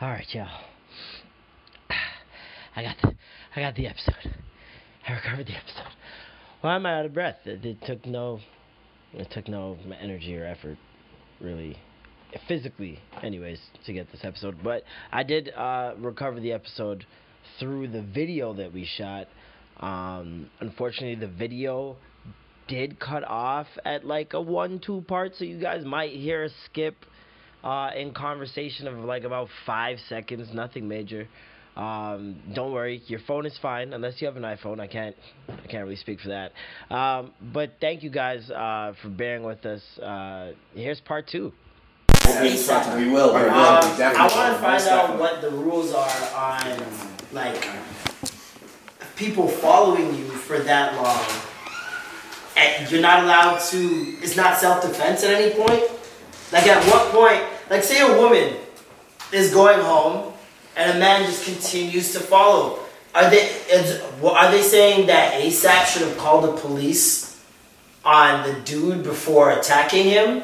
All right, y'all. I got the, I got the episode. I recovered the episode. Why am I out of breath? It, it took no, it took no energy or effort, really, physically, anyways, to get this episode. But I did uh, recover the episode through the video that we shot. Um, unfortunately, the video did cut off at like a one-two part, so you guys might hear a skip uh, in conversation of like about five seconds, nothing major. Um, don't worry, your phone is fine unless you have an iPhone. I can't, I can't really speak for that. Um, but thank you guys uh, for bearing with us. Uh, here's part two. ASAP. We will. We will. Um, we I want to find out what the rules are on like people following you for that long. And you're not allowed to. It's not self-defense at any point. Like at what point? Like say a woman is going home and a man just continues to follow. Are they? Is, are they saying that ASAP should have called the police on the dude before attacking him?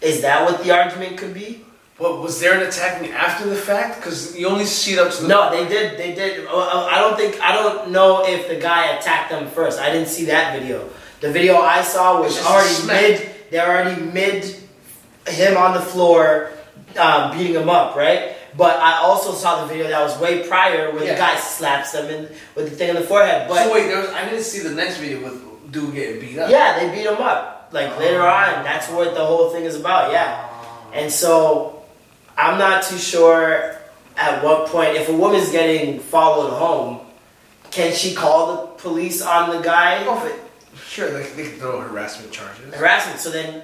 Is that what the argument could be? What was there an attacking after the fact? Because you only see it up to the. No, they did. They did. uh, uh, I don't think. I don't know if the guy attacked them first. I didn't see that video. The video I saw was already mid. They're already mid. Him on the floor, um, beating him up, right? But I also saw the video that was way prior where Yeah. the guy slaps them in, with the thing on the forehead. But so wait, there was, I didn't see the next video with dude getting beat up. yeah, they beat him up. Like later on, that's what the whole thing is about. Yeah, and so I'm not too sure at what point if a woman's getting followed home, can she call the police on the guy? Oh, Sure, they, they can throw harassment charges. Harassment. So then,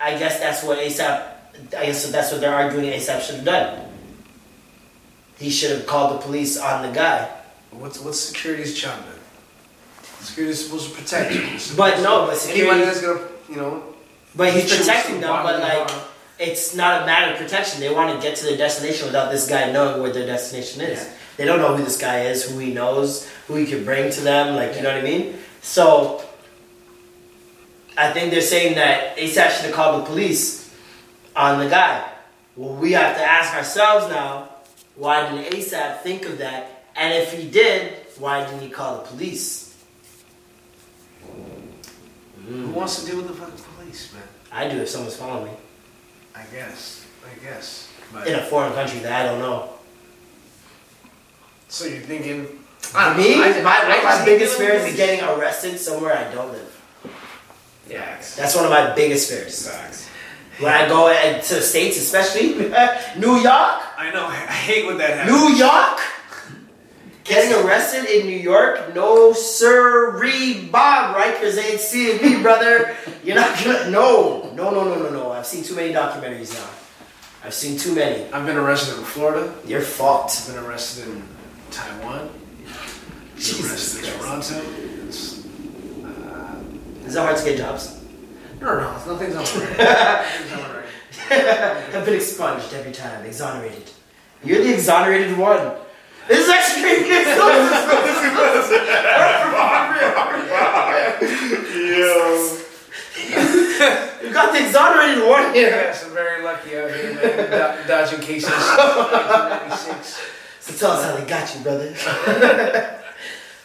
I guess that's what ASAP. I guess that's what they're arguing ASAP should have done. He should have called the police on the guy. What's what's security's job then? Security's supposed to protect you. But no, but security- that's gonna, you know, But he's protecting them. But like, it's not a matter of protection. They want to get to their destination without this guy knowing where their destination is. Yeah. They don't know who this guy is, who he knows, who he could bring to them. Like, you know what I mean? So, I think they're saying that ASAP should have called the police on the guy. Well, we have to ask ourselves now, why didn't ASAP think of that? And if he did, why didn't he call the police? who wants to deal with the fucking police, man? I do if someone's following me I guess, I guess. But in a foreign country that I don't know. so you're thinking? I- my, I of my biggest fear is getting arrested somewhere I don't live. Yeah. That's one of my biggest fears. Facts. When I go to the States, especially New York, I know. I hate when that happens. New York, getting arrested in New York, no sirree, Bob Rikers ain't seeing me, brother. You're not gonna, no, no, no, no, no, no. I've seen too many documentaries now. I've seen too many. I've been arrested in Florida. Your fault. I've been arrested in Taiwan. Jesus arrested in Toronto. Is it hard to get jobs? no, no, no, nothing's on the. Nothing's on. I've been expunged every time, exonerated. You're the exonerated one. This is actually crazy. you got the exonerated one here. Yes, I'm very lucky out here, man. Do- dodging cases. 1996. So tell us how they got you, brother.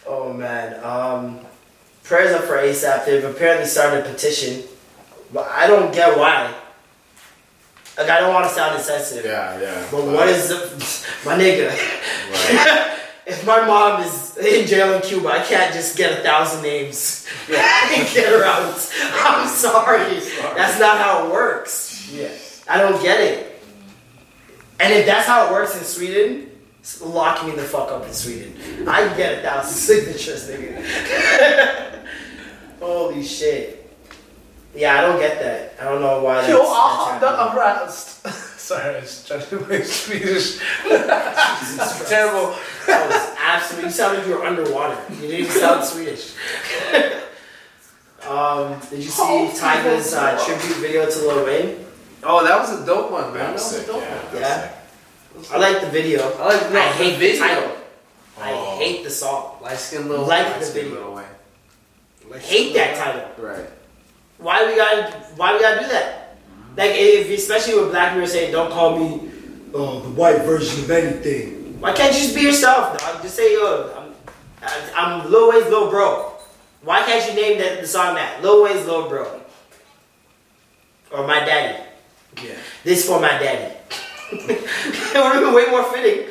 oh man. Um, prayers up for ASAP. They've apparently started a petition, but I don't get why. Like I don't want to sound insensitive. Yeah, yeah. But what is the, my nigga? if my mom is in jail in Cuba, I can't just get a thousand names and get her out. I'm sorry. That's not how it works. Yeah. I don't get it. And if that's how it works in Sweden, lock me the fuck up in Sweden. I can get a thousand signatures, nigga. Holy shit. Yeah, I don't get that. I don't know why that's, Yo, that's I'm happening. aroused. Sorry, I was trying to make Swedish. That's terrible. That was absolutely. You sounded like you were underwater. You didn't even sound Swedish. um, did you see Oh, Tyga's uh, tribute video to Lil Wayne? Oh, that was a dope one, man. That That was was a dope yeah. one. that Yeah. I like the video. I like no, I hate the video. title. I Oh. hate the song. Light skin little. Like the video. Lil Wayne. Light Hate that title. Right. Why we gotta? Why we gotta do that? Like, if especially with black people saying, "Don't call me oh, the white version of anything." Why can't you just be yourself, dog? Just say, "Yo, I'm, I'm Lil Wayne's Lil Bro." Why can't you name that the song that Lil Wayne's Lil Bro? Or my daddy. Yeah. This for my daddy. it would have been way more fitting.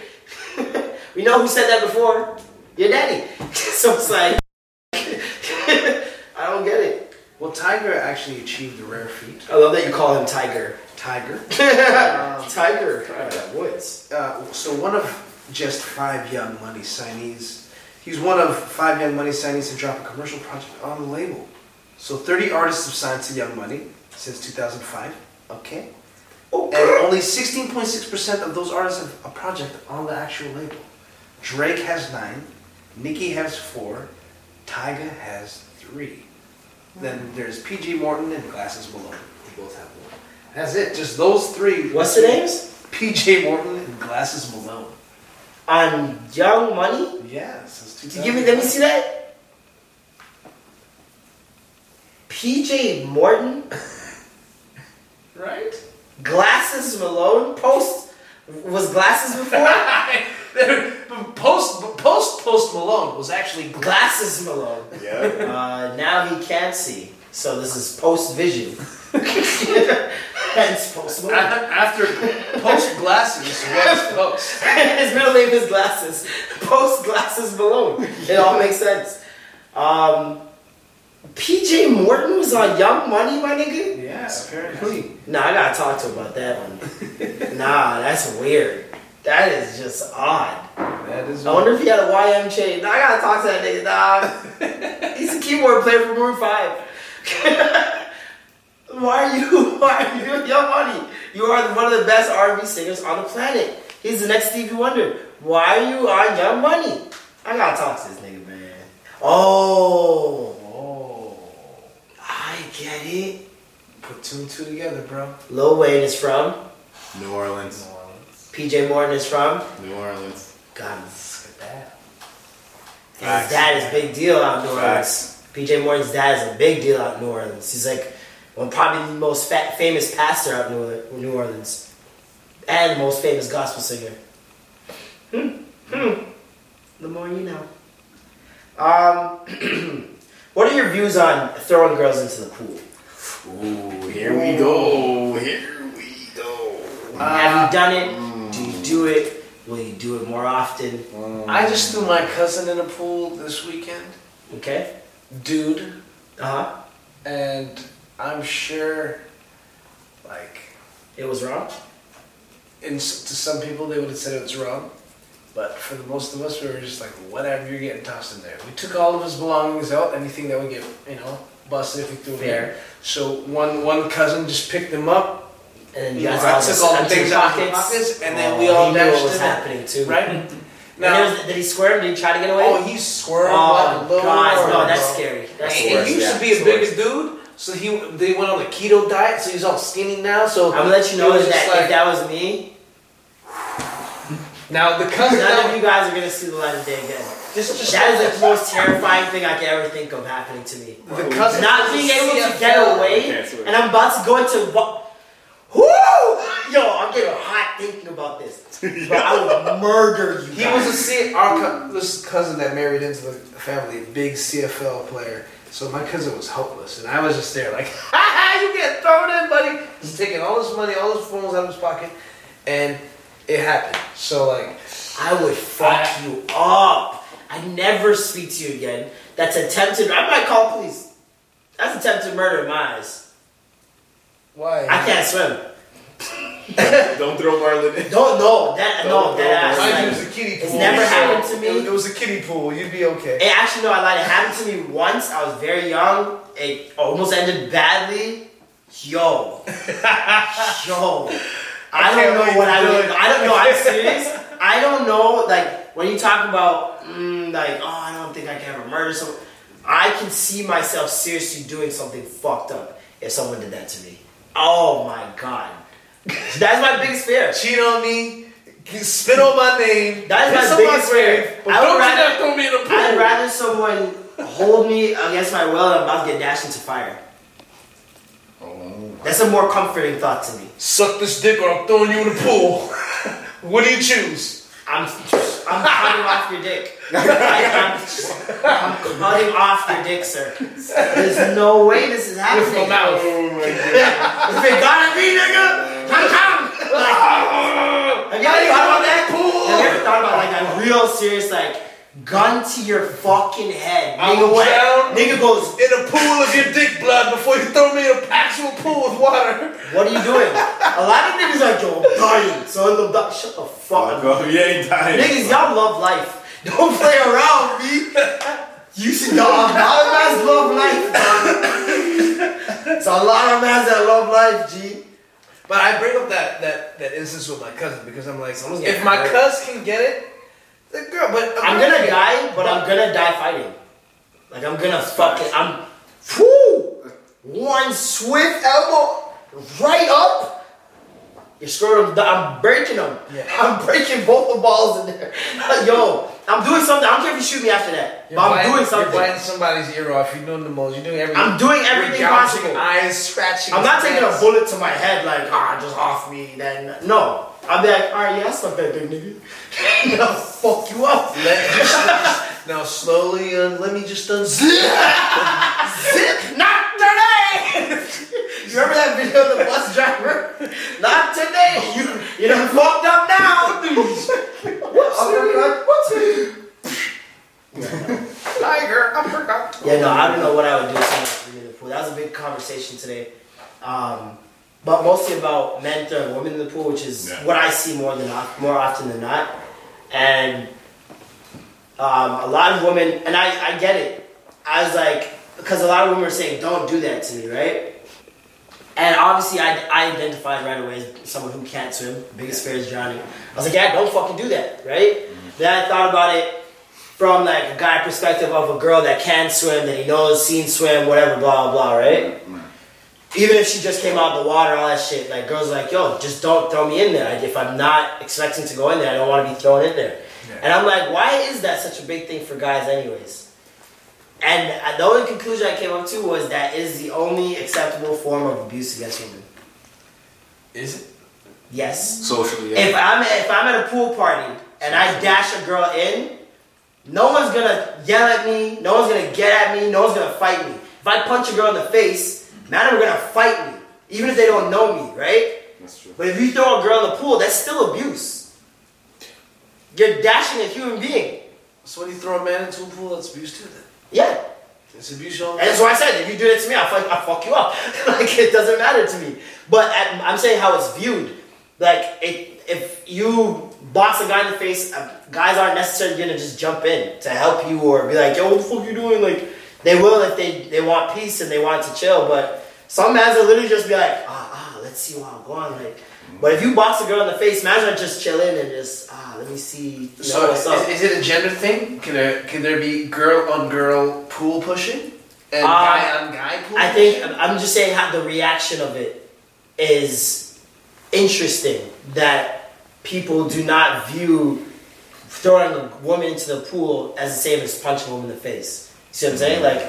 we know who said that before. Your daddy. so it's like, don't get it. Well, Tiger actually achieved a rare feat. I love that you call him Tiger. Tiger. Tiger. Uh, Woods. Uh, so one of just five Young Money signees. He's one of five Young Money signees to drop a commercial project on the label. So 30 artists have signed to Young Money since 2005. Okay. And only 16.6% of those artists have a project on the actual label. Drake has nine, Nicki has four, Tyga has three. Then there's PJ Morton and Glasses Malone. They both have one. That's it. Just those three. What's the names? PJ Morton and Glasses Malone. On Young Money? Yeah, since Give me, let me see that. PJ Morton, Right? Glasses Malone, Post, was Glasses before? post post Post Malone was actually Glasses Malone. Yeah. Uh, now he can't see, so this is post vision. Hence post Malone. after Post Glasses was Post. His middle name is Glasses. Post Glasses Malone. It all makes sense. Um, PJ Morton was on Young Money, my nigga. Yeah, apparently. Nah, I gotta talk to him about that one. nah, that's weird. That is just odd. That is. I wonder if he had a YM chain. I gotta talk to that nigga, dog. He's a keyboard player for Maroon 5. why are you, why are you Young Money? You are one of the best R&B singers on the planet. He's the next Stevie Wonder. Why are you on Young Money? I gotta talk to this nigga, man. Oh, Oh, I get it. put two and two together, bro. Lil Wayne is from. New Orleans. PJ Morton is from. New Orleans. God, look at that. His Facts. dad is big deal out in New Orleans. PJ Morton's dad is a big deal out in New Orleans. He's like well, probably the most fa- famous pastor out in New- New Orleans, and the most famous gospel singer. Hmm. Hmm. The more you know. Um, what are your views on throwing girls into the pool? Ooh, here we go. Here we go. Have you done it? Do it? Will you do it more often? I just threw my cousin in a pool this weekend, Okay. dude, Uh huh. and I'm sure, like, It was wrong. And to some people they would have said it was wrong, but for the most of us, we were just like, whatever, you're getting tossed in there. We took all of his belongings out, anything that would get, you know, busted if we threw it there. So one one cousin just picked them up. And then You you guys I all took all the emptied things out of the pockets, and then oh, we Oh, all he knew dashed what was in. happening too. Right? Now, Now, did he squirm? Did he try to get away? oh, he squirmed Oh, like a little God, no, that's bro. scary. That's And scary. he used to be a Yeah, it's bigger dude, so he they went on the keto diet, so he's all skinny now. So I'm gonna let you know that like- if that was me, now the cousin. none of you guys are gonna see the light of day again. Just, just That is the most terrifying thing I could ever think of happening to me. the cousin Not being able to get away, and I'm about to go into Whoo! Yo, I'm getting hot thinking about this. Bro, I would murder you. He guys. was a C- our co- this cousin that married into the family, big CFL player. So my cousin was helpless, and I was just there like, ha ha, you get thrown in, buddy. He's taking all his money, all his phones out of his pocket, and it happened. So like, I would fuck you up. I'd never speak to you again. That's attempted. I might call police. That's attempted murder in my eyes. Why? I can't swim. Don't throw Marlin in. Don't no that no Don't- that ass. don't- Mind you, it Like, was a kiddie pool. it's never so happened to me. It, it was a kiddie pool. You'd be okay. it actually no, I lied. It happened to me once. I was very young. It almost ended badly. Yo, yo. I can't don't know wait what I do would. it. I don't know. I'm serious. I don't know. Like when you talk about mm, like oh, I don't think I can ever murder someone. I can see myself seriously doing something fucked up if someone did that to me. Oh my god, that's my biggest fear. Cheat on me. Spit on my name. That is my biggest fear. I would don't rather- throw me in a pool. I'd rather someone hold me against my will and I'm about to get dashed into fire. Oh. That's a more comforting thought to me. Suck this dick or I'm throwing you in the pool. what do you choose? I'm I'm cutting off your dick. I'm, I'm cutting off your dick, sir. There's no way this is happening. With my mouth. Oh my god. If it gotta be, nigga, come come. Like, have you ever thought about that? Have you ever thought about like a real serious like gun to your fucking head? I Nigga, what? drown. Nigga goes, In a pool of your dick blood before you throw me in an actual pool with water. What are you doing? A lot of niggas like, yo, I'm dying. So I'm dying. Shut the fuck up. off. You ain't dying. Niggas, y'all love life. Don't play around, me. You see, y'all, a lot of mans love life, man. It's a lot of mans that love life, G. But I bring up that, that, that instance with my cousin because I'm like, Someone's if my cuz can get it, the girl, but I'm gonna die, but I'm gonna die fighting. Like, I'm gonna fuck fucking, I'm, whoo! One swift elbow right up. Your scrotum, I'm breaking them. Yeah. I'm breaking both the balls in there. Yo, I'm doing something. I don't care if you shoot me after that. You're but I'm doing something. You're biting somebody's ear off. You're doing the most. You're doing everything. I'm doing everything You're possible. Eyes, scratching. I'm not taking a bullet to my head like, ah, just off me. Then no, I'll be like, all right, yeah, that's suck that big, nigga. I'll fuck you up. Let, just, now slowly, uh, let me just unzip. Zip, not today. you remember that video of the bus driver? Not today. You you done fucked up now. Uppercut. Tiger, uppercut. Yeah, no, I don't know what I would do if someone threw me in the pool. That was a big conversation today. Um, but mostly about men throwing women in the pool, which is Yeah. what I see more than more often than not. And um, a lot of women, and I, I get it. I was like, because a lot of women are saying, "Don't do that to me," right? And obviously, I, I identified right away as someone who can't swim. Biggest fear is drowning. I was like, yeah, don't fucking do that, right? Then I thought about it from like a guy perspective of a girl that can swim, that he knows, seen swim, whatever, blah blah blah, right? Even if she just came out of the water, all that shit, like girls are like, yo, just don't throw me in there. Like, if I'm not expecting to go in there, I don't want to be thrown in there. And I'm like, why is that such a big thing for guys, anyways? And uh, the only conclusion I came up to was that is the only acceptable form of abuse against women. Is it? Yes. Socially, If. I'm if I'm at a pool party and I dash a girl in, no one's gonna yell at me. No one's gonna get at me. No one's gonna fight me. If I punch a girl in the face, man, are gonna fight me, even if they don't know me, right? That's true. But if you throw a girl in the pool, that's still abuse. You're dashing a human being. So when you throw a man into a pool, that's abuse too. Then Yeah. it's abuse. All And that's why I said, if you do that to me, I'll fuck, I'll fuck you up. like, it doesn't matter to me. But at, I'm saying how it's viewed. Like, it, if you box a guy in the face, uh, guys aren't necessarily gonna just jump in to help you or be like, yo, what the fuck you doing? Like, they will if they, they want peace and they want to chill. But some mans will literally just be like, ah, ah, let's see what I'm going. Like, but if you box a girl in the face, mans are just chilling and just, ah, let me see you know, So what's up. is, is it a gender thing? Can there can there be girl on girl pool pushing and Uh, guy on guy pool? I think pushing? I'm just saying how the reaction of it is interesting that people do not view throwing a woman into the pool as the same as punching a woman in the face. See what I'm saying? Like,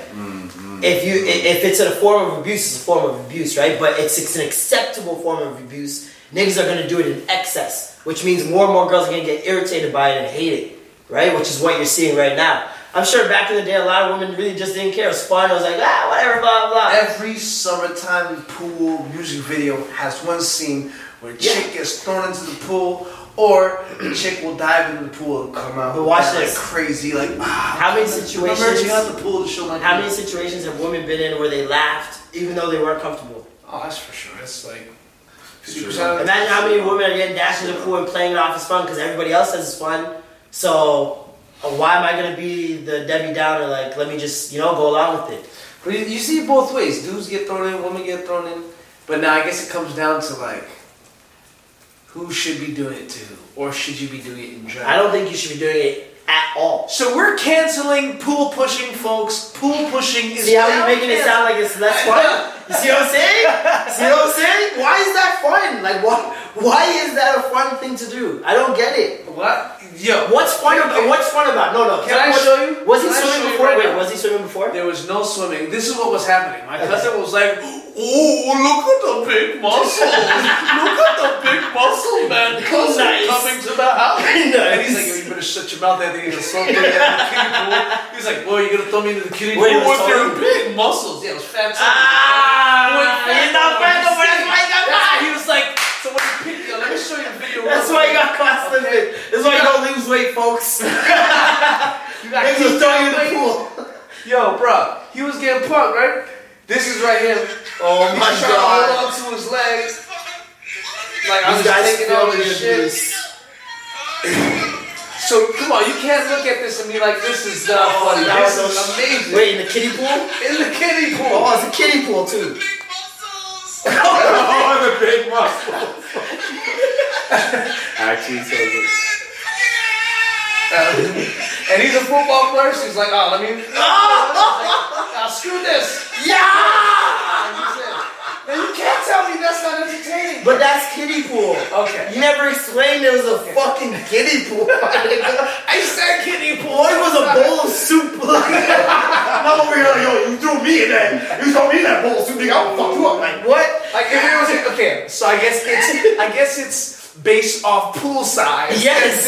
if you if it's a form of abuse, it's a form of abuse, right? But it's, it's an acceptable form of abuse. Niggas are gonna do it in excess, which means more and more girls are gonna get irritated by it and hate it, right? Which is what you're seeing right now. I'm sure back in the day, a lot of women really just didn't care. It was fun. It was like, ah, whatever, blah, blah. Every summertime pool music video has one scene where a chick Yeah. gets thrown into the pool, or a chick will dive into the pool and come out. But watch like this. crazy, like ah, How many I'm situations- emerging out the pool to show my. How many situations have women been in where they laughed even though they weren't comfortable? Oh, that's for sure. It's like Fifty percent of the Imagine how many women are getting dashed in the pool and playing it off as fun because everybody else says it's fun. So uh, why am I gonna be the Debbie Downer? Like, let me just you know go along with it. But you, you see it both ways. Dudes get thrown in, women get thrown in. But now I guess it comes down to like, who should be doing it to or should you be doing it in general? I don't think you should be doing it at all. So we're canceling pool pushing, folks. Pool pushing is See how you're making it sound like it's less fun? You see what I'm saying? See what I'm saying? Why is that fun? Like, what? Why is that a fun thing to do? I don't get it. What? Yo, What's fun about? What's fun about? No, no. Can I what- show you? Was he Can I swimming before? right Wait, now? was he swimming before? There was no swimming. This is what was happening. My Okay. cousin was like, "Oh, look at the big muscles! look at the big muscle man cousin Nice. coming to the house." Nice. And he's like, "Yo, you better shut your mouth. I think you're gonna throw me in the kiddie pool." He's like, "Boy, you're gonna throw me into the kiddie Wait, pool with your big muscles." Yeah, it was fat. Ah, you're not fat more. That's why you got That's why caught. he was like, "So when he picked you, let me show you the video." That's why you quick." got caught slipping. That's why you don't lose weight, folks. You got just kicked you in the pool. Yo, bro, he was getting punked, right? This is right here. Oh He's my trying to god. hold on to his leg. Like I'm guys taking all this shit. So come on, you can't look at this and be like, "This is not Oh, funny. that This is amazing." Wait, in the kiddie pool? in the kiddie pool. Oh, it's a kiddie pool too. Oh, the big muscles. Actually, so good. Um, and he's a football player, so he's like, "Oh, let me." Ah, screw this. Yeah! And Now you can't tell me that's not entertaining. But that's kiddie pool. Okay. You never explained it was a fucking kiddie pool. I said kiddie pool. Boy, it was a bowl of soup. I'm over here like, yo, you threw me in that. You threw me in that bowl of soup, nigga. I'll fuck you up. Like, what? Like if it was okay, so I guess it's I guess it's based off pool size. Yes,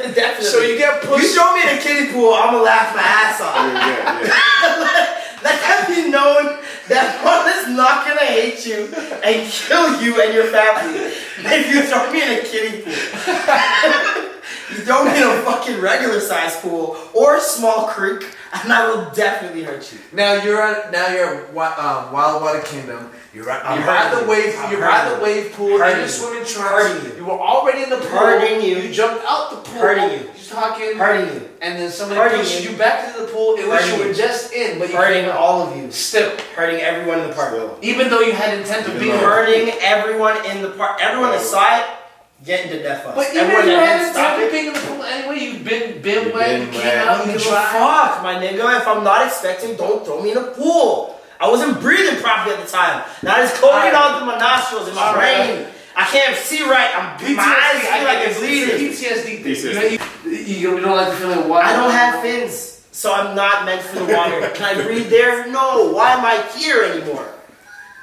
and definitely. So you get pushed. You pushed. throw me in a kiddie pool, I'ma laugh my ass off. Yeah, yeah, yeah. Let that be known that one is not gonna hate you and kill you and your family if you throw me in a kiddie pool. you throw me in a fucking regular size pool or a small creek, and I will definitely hurt you. Now you're at now you're at Wi- um, Wild Water Kingdom. You're at, I'm you're at the wave. I'm You're at the wave pool. Hurting You're swimming trunks. Hurting you. You were already in the pool. Hurting you. You jumped out the pool. Hurting you. You're talking. Hurting you. And then somebody Hurting pushed you. you back into the pool in which you were just in, but you Hurting came all of you. Still, Hurting everyone in the park. Still. even though you had intent of Even being. Hurting everyone in the park. Everyone that saw it, getting to death us. But even everyone if you that had had stopped intent it. being in the pool anyway, you've been been You've wet, you came out, you give a fuck, my nigga. If I'm not expecting, don't throw me in a pool. I wasn't breathing properly at the time. Now it's coating Alright. onto my nostrils and my brain. I can't see right. I'm PTSD, my eyes I feel like get it's it. bleeding. It's a PTSD thing. PTSD. You, you, you don't like the feeling of water. I don't have fins, so I'm not meant for the water. Can I breathe there? No. Why am I here anymore?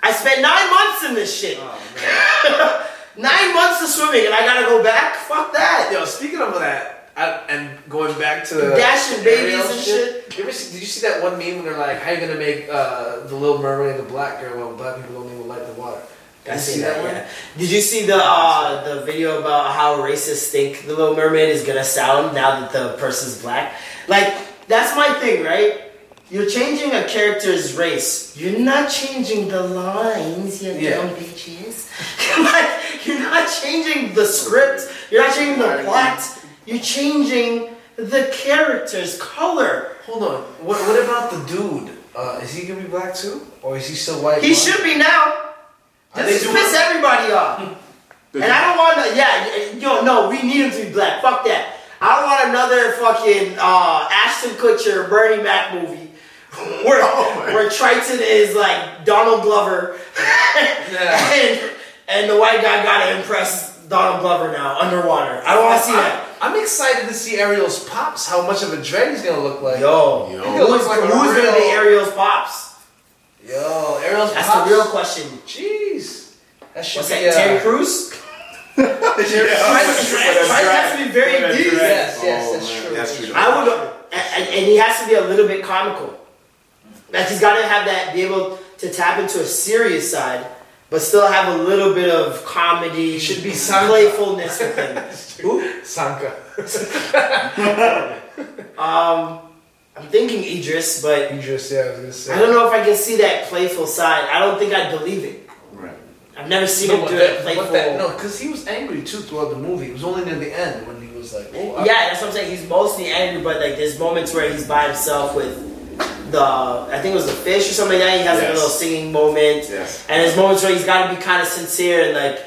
I spent nine months in this shit. Oh, nine months of swimming, and I gotta go back. Fuck that. Yo, speaking of that, I, and going back to the Dashing babies and shit. You ever see, did you see that one meme when they're like, "How you gonna make uh, the Little Mermaid the black girl when black people don't even like the water?" Did I you see that, that one? yeah. Did you see the uh, the video about how racists think the Little Mermaid is gonna sound now that the person's black? Like that's my thing, right? You're changing a character's race. You're not changing the lines, you Yeah. dumb bitches. like you're not changing the script. You're not changing the plot. You're changing the character's color. Hold on. What, what about the dude? Uh, is he gonna be black too, or is he still white? He blonde? should be now. Are This they is doing- piss everybody off. And I don't want to, yeah, yo, no, we need him to be black. Fuck that. I don't want another fucking uh, Ashton Kutcher, Bernie Mac movie where, where Triton is like Donald Glover Yeah. and, and the white guy gotta impress Donald Glover now underwater. I don't want to see that. I'm excited to see Ariel's pops. How much of a dread he's gonna look like? Yo, Yo. who's, Like a who's gonna be Ariel's pops? Yo, Ariel's Pops. That's pops. the real question. Jeez, that should What's be that, uh, Terry Crews? Yeah. Triton has to be very With deep. Yes, yes, Oh, that's true. That's true. I would, and, and he has to be a little bit comical. Like he's got to have that, be able to tap into a serious side, but still have a little bit of comedy, Should be Sanka. playfulness with him. Who? Sanka. Um, I'm thinking Idris, but Idris, yeah, I was gonna say. I don't know if I can see that playful side. I don't think I'd believe it. Right. I I've never seen No, him what do that- a playful. that- no, because he was angry too throughout the movie. It was only near the end when he was like, "Oh, Yeah, that's what I'm saying. He's mostly angry, but like there's moments where he's by himself with the I think it was the fish or something like that. He has like a little singing moment, Yes. and his moments where he's got to be kind of sincere and like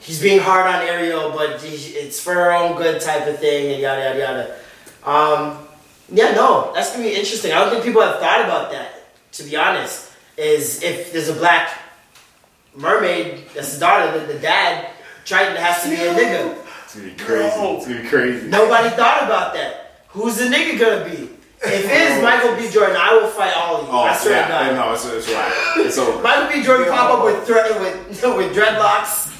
he's being hard on Ariel, but he, it's for her own good type of thing, and yada yada yada. Um, yeah, no, that's gonna be interesting. I don't think people have thought about that. To be honest, is if there's a black mermaid that's the daughter, the, the dad Triton has to be a nigga. It's gonna be crazy. It's gonna be crazy. Nobody thought about that. Who's the nigga gonna be? If it is Michael B. Jordan, I will fight all of you. Oh, I swear yeah. to God. No, it's, it's right. It's over. Michael B. Jordan pop up with threat with with dreadlocks.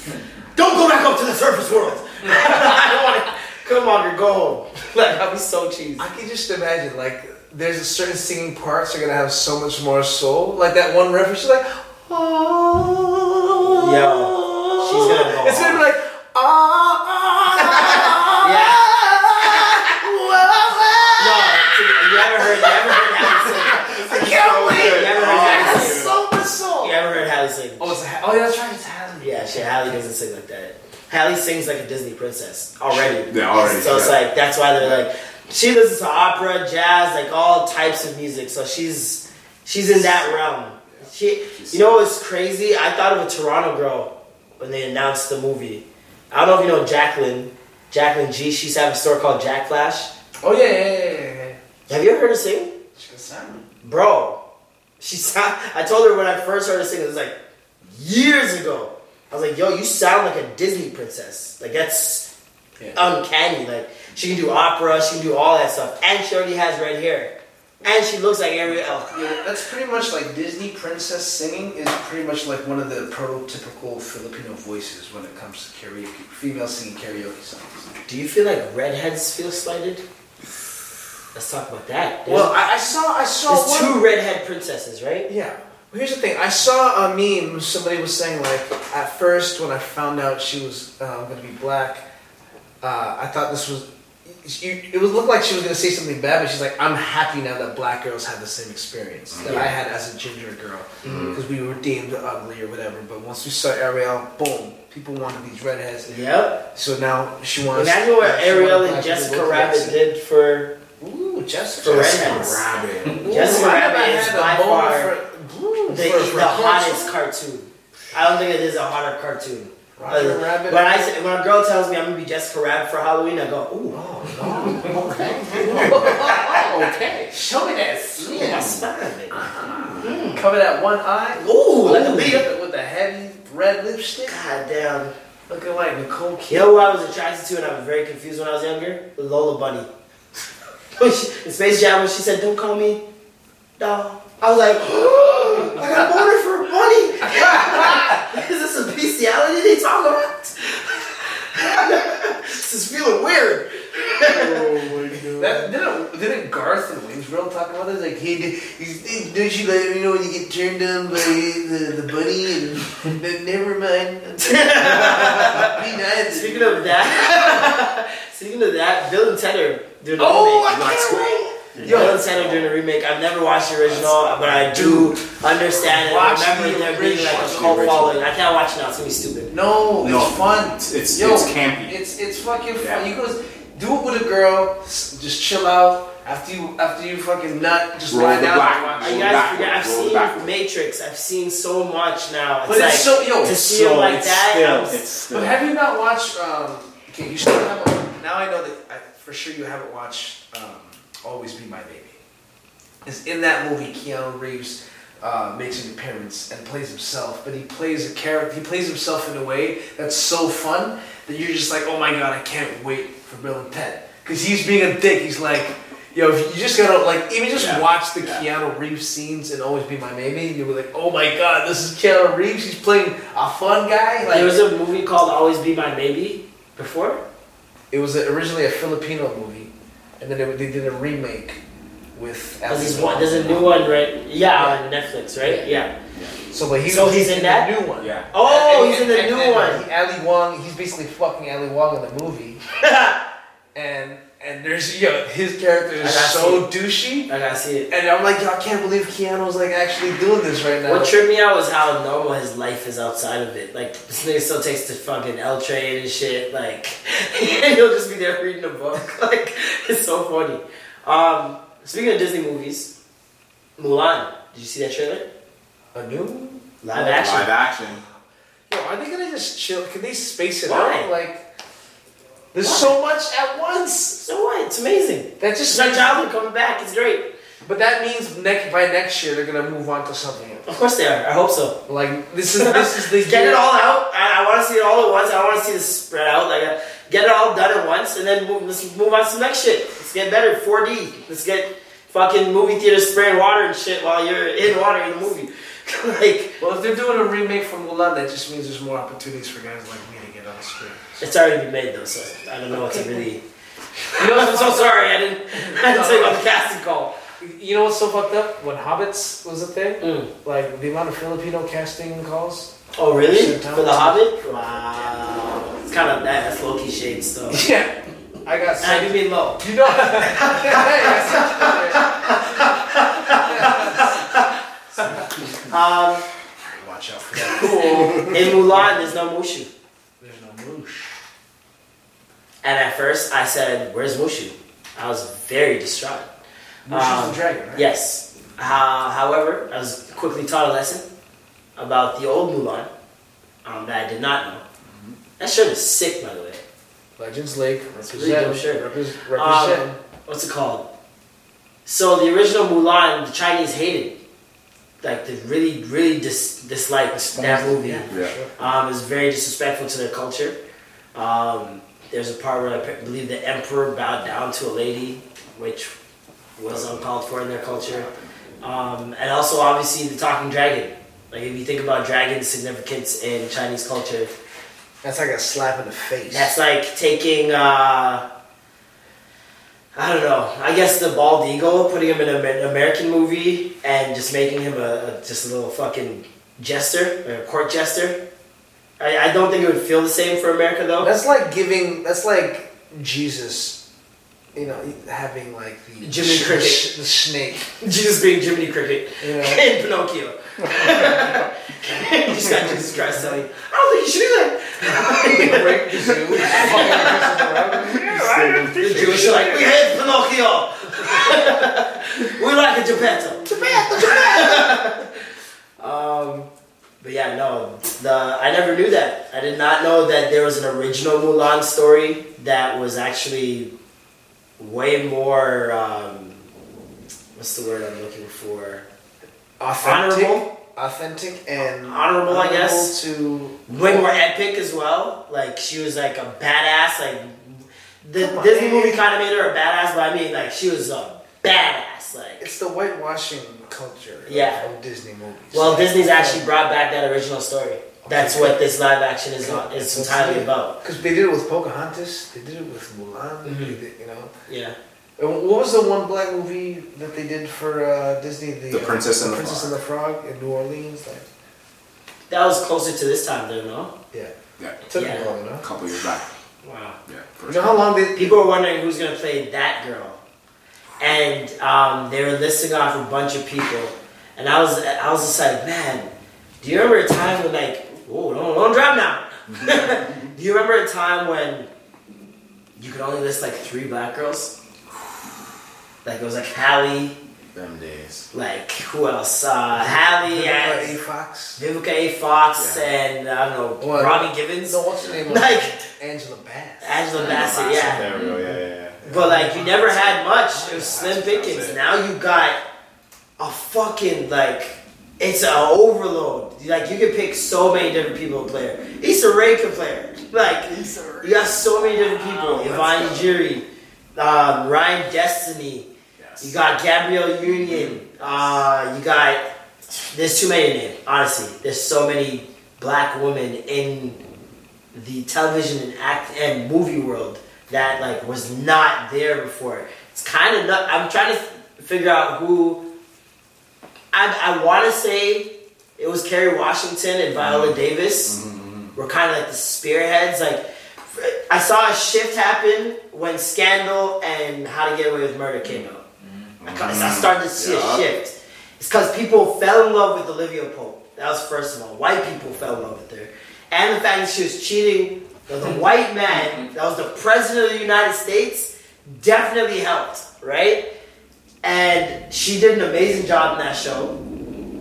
Don't go back up to the surface world. I don't want to. Come on, or go home. Like I'll be so cheesy. I can just imagine like there's a certain singing parts are gonna have so much more soul. Like that one reference, she's like, oh, Yo, she's gonna go It's gonna be off. like, ah, yeah, that's right. It's Halle. Yeah, shit, Halle doesn't sing like that. Halle sings like a Disney princess already. Yeah, already, So it's like that's why they're like she listens to opera, jazz, like all types of music. So she's she's in that realm. She, you know what's crazy? I thought of a Toronto girl when they announced the movie. I don't know if you know Jacqueline, Jacqueline G. She's used to have a store called Jack Flash. Oh yeah, yeah, yeah, yeah. yeah. Have you ever heard her sing? She can sound. Bro, she sound. I told her when I first heard her sing, it was like years ago. I was like, "Yo, you sound like a Disney princess. Like that's Yeah. uncanny. Like she can do opera, she can do all that stuff, and she already has red hair, and she looks like Ariel. Yeah, that's pretty much like Disney princess singing is pretty much like one of the prototypical Filipino voices when it comes to karaoke, female singing karaoke songs. Do you feel like redheads feel slighted? Let's talk about that. There's, Well, I, I saw, I saw there's one- two redhead princesses, right? Yeah. Here's the thing. I saw a meme. Somebody was saying like, at first when I found out she was uh, going to be black, uh, I thought this was. It would look like she was going to say something bad, but she's like, "I'm happy now that black girls have the same experience that I had as a ginger girl because we were deemed ugly or whatever." But once we saw Ariel, boom, people wanted these redheads. Yep. So now she wants. Imagine what Ariel and black people to Jessica Rabbit did for Ooh, Jessica. For redheads. Rabbit. Jessica Rabbit is by far for- ooh, the, for- for the hottest cartoon. I don't think it is a hotter cartoon. Roger Rabbit. When I say, when a girl tells me I'm gonna be Jessica Rabbit for Halloween, I go, ooh, Oh, okay. okay. Show me that yeah, slim. smile, baby. Mm-hmm. Cover that one eye. Ooh, like a Ooh, bee. with the heavy red lipstick. God damn. Looking like Nicole You Kidman. know who I was attracted to and I was very confused when I was younger? Lola Bunny. In Space Jam, when she said, don't call me dog. I was like, I got boner for a bunny. is this a bestiality they talk about? this is feeling weird. Oh my god. That, didn't, didn't Garth and Wayne's World talk about this? Like, hey, d- he's- don't you let me know when you get turned on by the, the bunny? And then never mind. Be nice. Speaking of that, speaking of that, Bill and Ted are doing a Oh, I remake. can't wait. Bill and Ted are doing a remake. I've never watched the original, but I do understand and Watch remember the there being like a original. cult following. I can't watch it now; it's gonna be stupid. No, it's No. fun. It's it's, Yo, it's campy. It's it's fucking fun. You go do it with a girl. Just chill out after you after you fucking nut. Just Roll lie the down. black and one. watch Are you guys backward, forget? I've seen backward. Matrix. I've seen so much now. It's But like it's so yo. to see him like it's that. Still, I'm- it's still. But have you not watched? Um, okay, you still haven't. Now I know that I, for sure you haven't watched um, "Always Be My Maybe." Is in that movie Keanu Reeves uh, makes an appearance and plays himself, but he plays a character. He plays himself in a way that's so fun that you're just like, oh my god, I can't wait for Bill and Ted because he's being a dick. He's like. Yo, if you just gotta like even just Yeah, watch the yeah. Keanu Reeves scenes and always be my maybe. you'll be like, oh my god, this is Keanu Reeves. He's playing a fun guy. Like there was a movie called Always Be My Maybe before. It was originally a Filipino movie, and then it, they did a remake with. There's, Ali this Wong. one, there's a new one, right? Yeah, on Netflix, right? Yeah. So, but he So was he's in the that? new one. Yeah. Oh, And- he's in the and- new and one. He, Ali Wong, he's basically fucking Ali Wong in the movie, and and there's yo his character is so douchey, I gotta see it. and I'm like, yo, I can't believe Keanu's like actually doing this right now. What tripped me out was how normal his life is outside of it. Like this nigga still takes the fucking L train and shit. Like he'll just be there reading a book. Like it's so funny. Um, speaking of Disney movies, Mulan. Did you see that trailer? A new? Live action. Live action. Yo, are they gonna just chill? Can they space it Why? out? Like, there's Why? so much at once. So what? It's amazing. That's just my childhood coming back. It's great. But that means next by next year they're gonna move on to something else. Of course they are. I hope so. Like this is this is the Get year- it all out. I, I want to see it all at once. I want to see this spread out. Like, uh, get it all done at once, and then move, let's move on to the next shit. Let's get better. 4D. Let's get fucking movie theater spraying water and shit while you're in water in the movie. like, Well, if they're doing a remake from Mulan, that just means there's more opportunities for guys like me to get on the screen. It's already been made though, so I don't know what to really. You know I'm what's so so sorry. I didn't. I didn't take on the casting call. You know what's so fucked up? When Hobbits was a thing, Mm. like the amount of Filipino casting calls. Oh really? Same For time. the Hobbit? Wow. It's kind of that. That's low key shades though. Yeah, I got. I do mean low. You know. Hey, Um, Watch out for that. in Mulan, there's no Mushu. There's no moosh. And at first, I said, "Where's Mushu?" I was very distraught. Moosh is Um, the dragon, right? Yes. Uh, however, I was quickly taught a lesson about the old Mulan um, that I did not know. That shirt is sick, by the way. Legends Lake. It's a really dope shirt. Repres- represent. What's it called? So the original Mulan, the Chinese hated. Like they really, really dis- disliked that movie. Yeah, Yeah. sure. Um, it was very disrespectful to their culture. Um, there's a part where I believe the emperor bowed down to a lady, which was uncalled for in their culture. Um, and also, obviously, the talking dragon. Like, if you think about dragon's significance in Chinese culture, That's like a slap in the face. that's like taking, uh, I don't know, I guess the bald eagle, putting him in an American movie and just making him a, a just a little fucking jester, or a court jester. I, I don't think it would feel the same for America though. That's like giving. That's like Jesus. You know, having like the Jiminy sh- Cricket. the, sh- the snake. Jesus being Jiminy Cricket You know, in Pinocchio. you just got Jesus Christ telling you, I don't think you should do that. break the zoo. fucking The Jewish are like, we hate Pinocchio. we like a Geppetto. Geppetto, Geppetto. um, but yeah, no, the I never knew that. I did not know that there was an original Mulan story that was actually way more. Um, what's the word I'm looking for? authentic, Honorable? authentic, and Honorable, I guess. To way more epic as well. Like she was like a badass. Like the Come Disney movie kind of made her a badass, but I mean like she was a badass. Like it's the whitewashing culture. of- Yeah. Of Disney movies. well, Disney's actually brought back that original story. That's what this live action is on, is entirely it. about. Because they did it with Pocahontas. They did it with Mulan. Mhm. They did, you know. Yeah. And what was the one black movie that they did for uh, Disney? The uh, Princess and the Princess Frog. and the Frog in New Orleans. Like, That was closer to this time, though, no? yeah, Yeah. took Yeah. me long A couple years back. Wow. Yeah. You know how long they? People were wondering who's gonna play that girl, and um, they were listing off a bunch of people, and I was I was just like, man, do you remember a time when like, whoa, don't, don't drive now. do you remember a time when you could only list like three black girls? Like it was like Halle, Them days. like who else? Uh, Halle Vivica A. Fox. Vivica A. Fox Yeah. and I don't know What? Robin Givens, No, what's her name? like Angela Bass. Angela Bassett, yeah. There we go. Yeah, yeah, yeah. But like you never had much. It was slim pickings. Now you got a fucking like it's an overload. Like you can pick so many different people to play. Issa Rae can play. Like you got so many different people. Yvonne. Orji, um, Ryan Destiny. Yes. You got Gabrielle Union. Uh, you got there's too many to name. Honestly, there's so many black women in the television and act and movie world that like was not there before. It's kind of nut. I'm trying to figure out who. I I want to say it was Kerry Washington and Viola mm-hmm. Davis Mhm, were kind of like the spearheads. Like I saw a shift happen when Scandal and How to Get Away with Murder came out. I, I mm-hmm. started to see Yeah. a shift. It's because people fell in love with Olivia Pope. That was first of all. White people fell in love with her. And the fact that she was cheating with a white man that was the president of the United States definitely helped, right? And she did an amazing job in that show.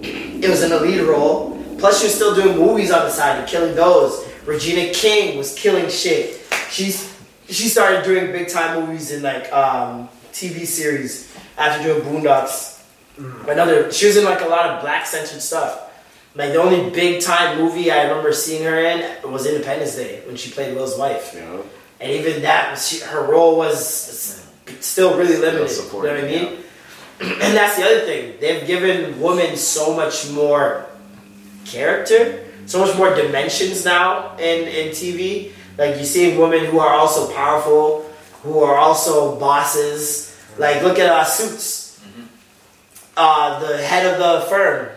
It was an elite role. Plus, she was still doing movies on the side and killing those. Regina King was killing shit. She's she started doing big time movies in like um, TV series after doing Boondocks. Another, she was in like a lot of black centered stuff. Like the only big time movie I remember seeing her in was Independence Day when she played Will's wife. Yeah. And even that, she, her role was still really limited. You know what I mean? And that's the other thing. They've given women so much more character, so much more dimensions now in, in TV. Like you see women who are also powerful, who are also bosses. Like look at uh, Suits. Uh, the head of the firm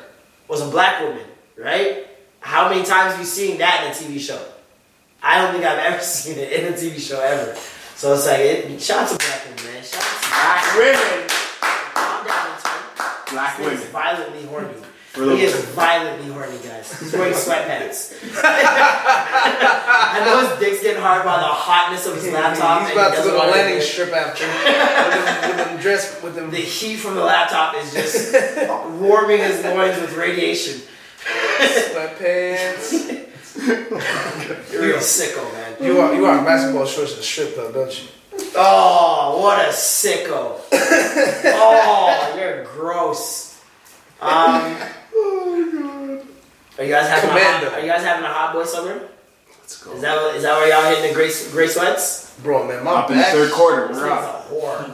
was a black woman, right? How many times have you seen that in a TV show? I don't think I've ever seen it in a TV show ever. So it's like, it, shout out to black women, man. Shout out to Black women. Calm down, Antoine. Black He is women. violently horny. For He is violently horny, guys. He's wearing sweatpants. I know his dick's getting hard by the hotness of his laptop. He's and about he to go doesn't to wanna landing strip after with them, with them dress with them. The heat from the laptop is just warming his loins with radiation. sweatpants. You're a sicko, man. You are you are a basketball shorts at the strip though, don't you? Oh, what a sicko. oh, you're gross. Um, oh god. are you guys having a hot, are you guys having a hot boy summer? Let's go. Is that what, is that where y'all hitting the gray gray sweats? Bro, man, my Up in the third quarter. We're thing's up.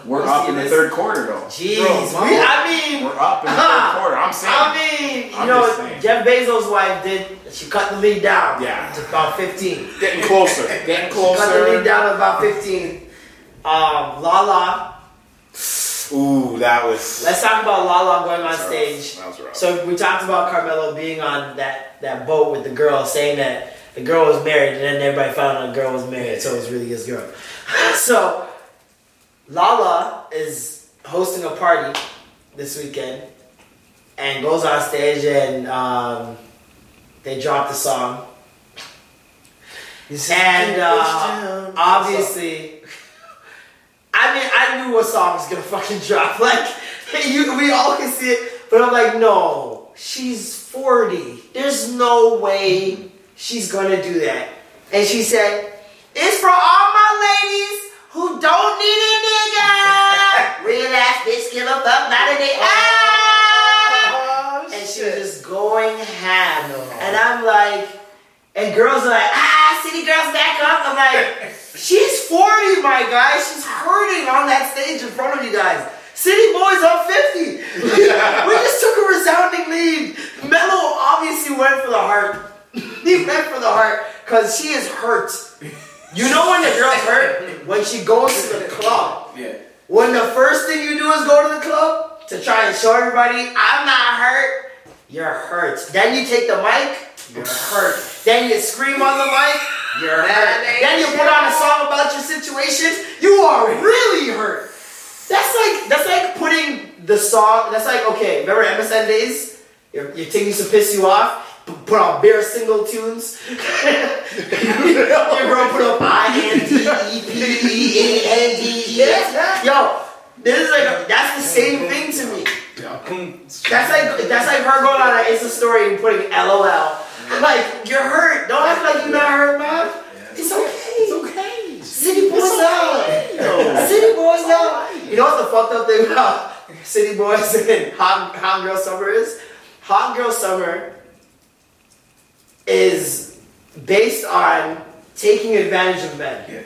We're You up see in the this? third quarter though. Jeez, Bro, we, I mean, We're up in the Ah, third quarter. I'm saying. I mean, you I'm know. Jeff Bezos' wife did. She cut the lead down. Yeah. to about fifteen. Getting closer. Getting She cut the lead down to about fifteen. Um, Lala. Ooh, that was. Let's talk about Lala going on That was rough. stage. That was rough. So we talked about Carmelo being on that, that boat with the girl, saying that the girl was married, and then everybody found out the girl was married, so it was really his girl. so Lala is hosting a party this weekend, and goes on stage, and um, they drop the song, and uh, obviously. I mean, I knew what song was gonna fucking drop. Like, you, we all can see it, but I'm like, no, she's 40. There's no way she's gonna do that. And she said, it's for all my ladies who don't need a nigga. Real ass bitch, give a fuck, not a nigga. Oh, And she was just going ham. No. And I'm like, and girls are like, ah, city girls back up. I'm like, she's 40, my guy. She's hurting on that stage in front of you guys. City boys up 50. we just took a resounding lead. Mello obviously went for the heart. He went for the heart because she is hurt. You know when the girl's hurt? When she goes to the club. Yeah. When the first thing you do is go to the club to try and show everybody, I'm not hurt, you're hurt. Then you take the mic, you're hurt. Then you scream on the mic, you're hurt. Then you put on a song about your situation, you are really hurt. That's like that's like putting the song. That's like okay. Remember MSN days? Your, your thing used to piss you off. Put on bare single tunes. your girl put up I N D E P E A N D E S. Yo, this is like that's the same thing to me. That's like that's like her going on an Insta story and putting LOL. Like you're hurt. Don't act like you're not hurt, man. It's okay. It's okay. City boys out. City boys out. You know what the fucked up thing about City Boys and Hot, Hot Girl Summer is? Hot Girl Summer is based on taking advantage of men.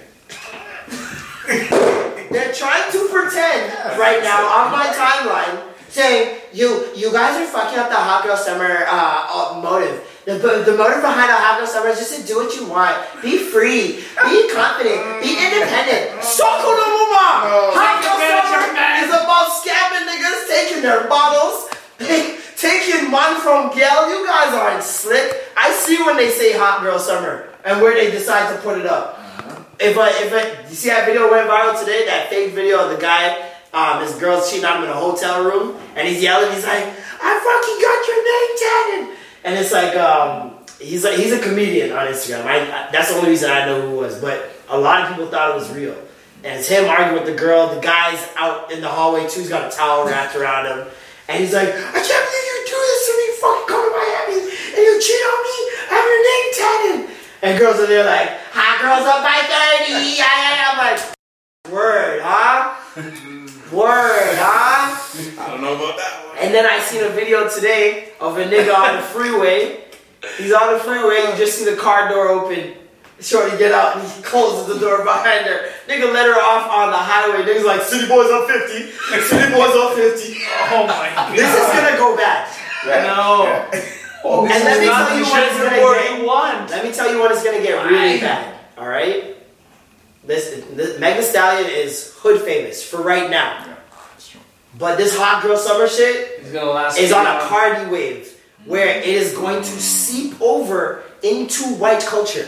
They're trying to pretend right now on my timeline, saying you you guys are fucking up the hot girl summer uh, uh, motive. The, the motive behind the hot girl summer is just to do what you want. Be free. Be confident. Be independent. Soko no mama. Hot girl summer is about scamming niggas, taking their bottles, taking money from Gail. You guys aren't slick. I see when they say hot girl summer and where they decide to put it up. if I if I you see that video went viral today, that fake video of the guy, um, his girl's cheating on him in a hotel room, and he's yelling, he's like, I fucking got your name tatted, and it's like, um, he's a, he's a comedian on Instagram. I, I that's the only reason I know who it was, but a lot of people thought it was real. And it's him arguing with the girl. The guy's out in the hallway too. He's got a towel wrapped around him, and he's like, "I can't believe you do this to me. Fucking come to Miami and you cheat on me. I have your name tatted." And girls are there like, "Hot girls up by 30. Yeah, yeah, yeah." I'm like, "Word, huh? Word, huh?" I don't know about that one. And then I seen a video today of a nigga on the freeway. He's on the freeway. You just see the car door open. Shorty get out and he closes the door behind her. Nigga let her off on the highway. Nigga's like, City boys on 50. City boys on 50. Oh my god. This is gonna go bad. No. Oh, and let me tell you the what it's gonna Boy get. you. Let me tell you what it's gonna get really Why? bad. All right. This, this Meg Thee Stallion is hood famous for right now. But this hot girl summer shit gonna last. is on a long. Cardi wave where it is going to seep over into white culture.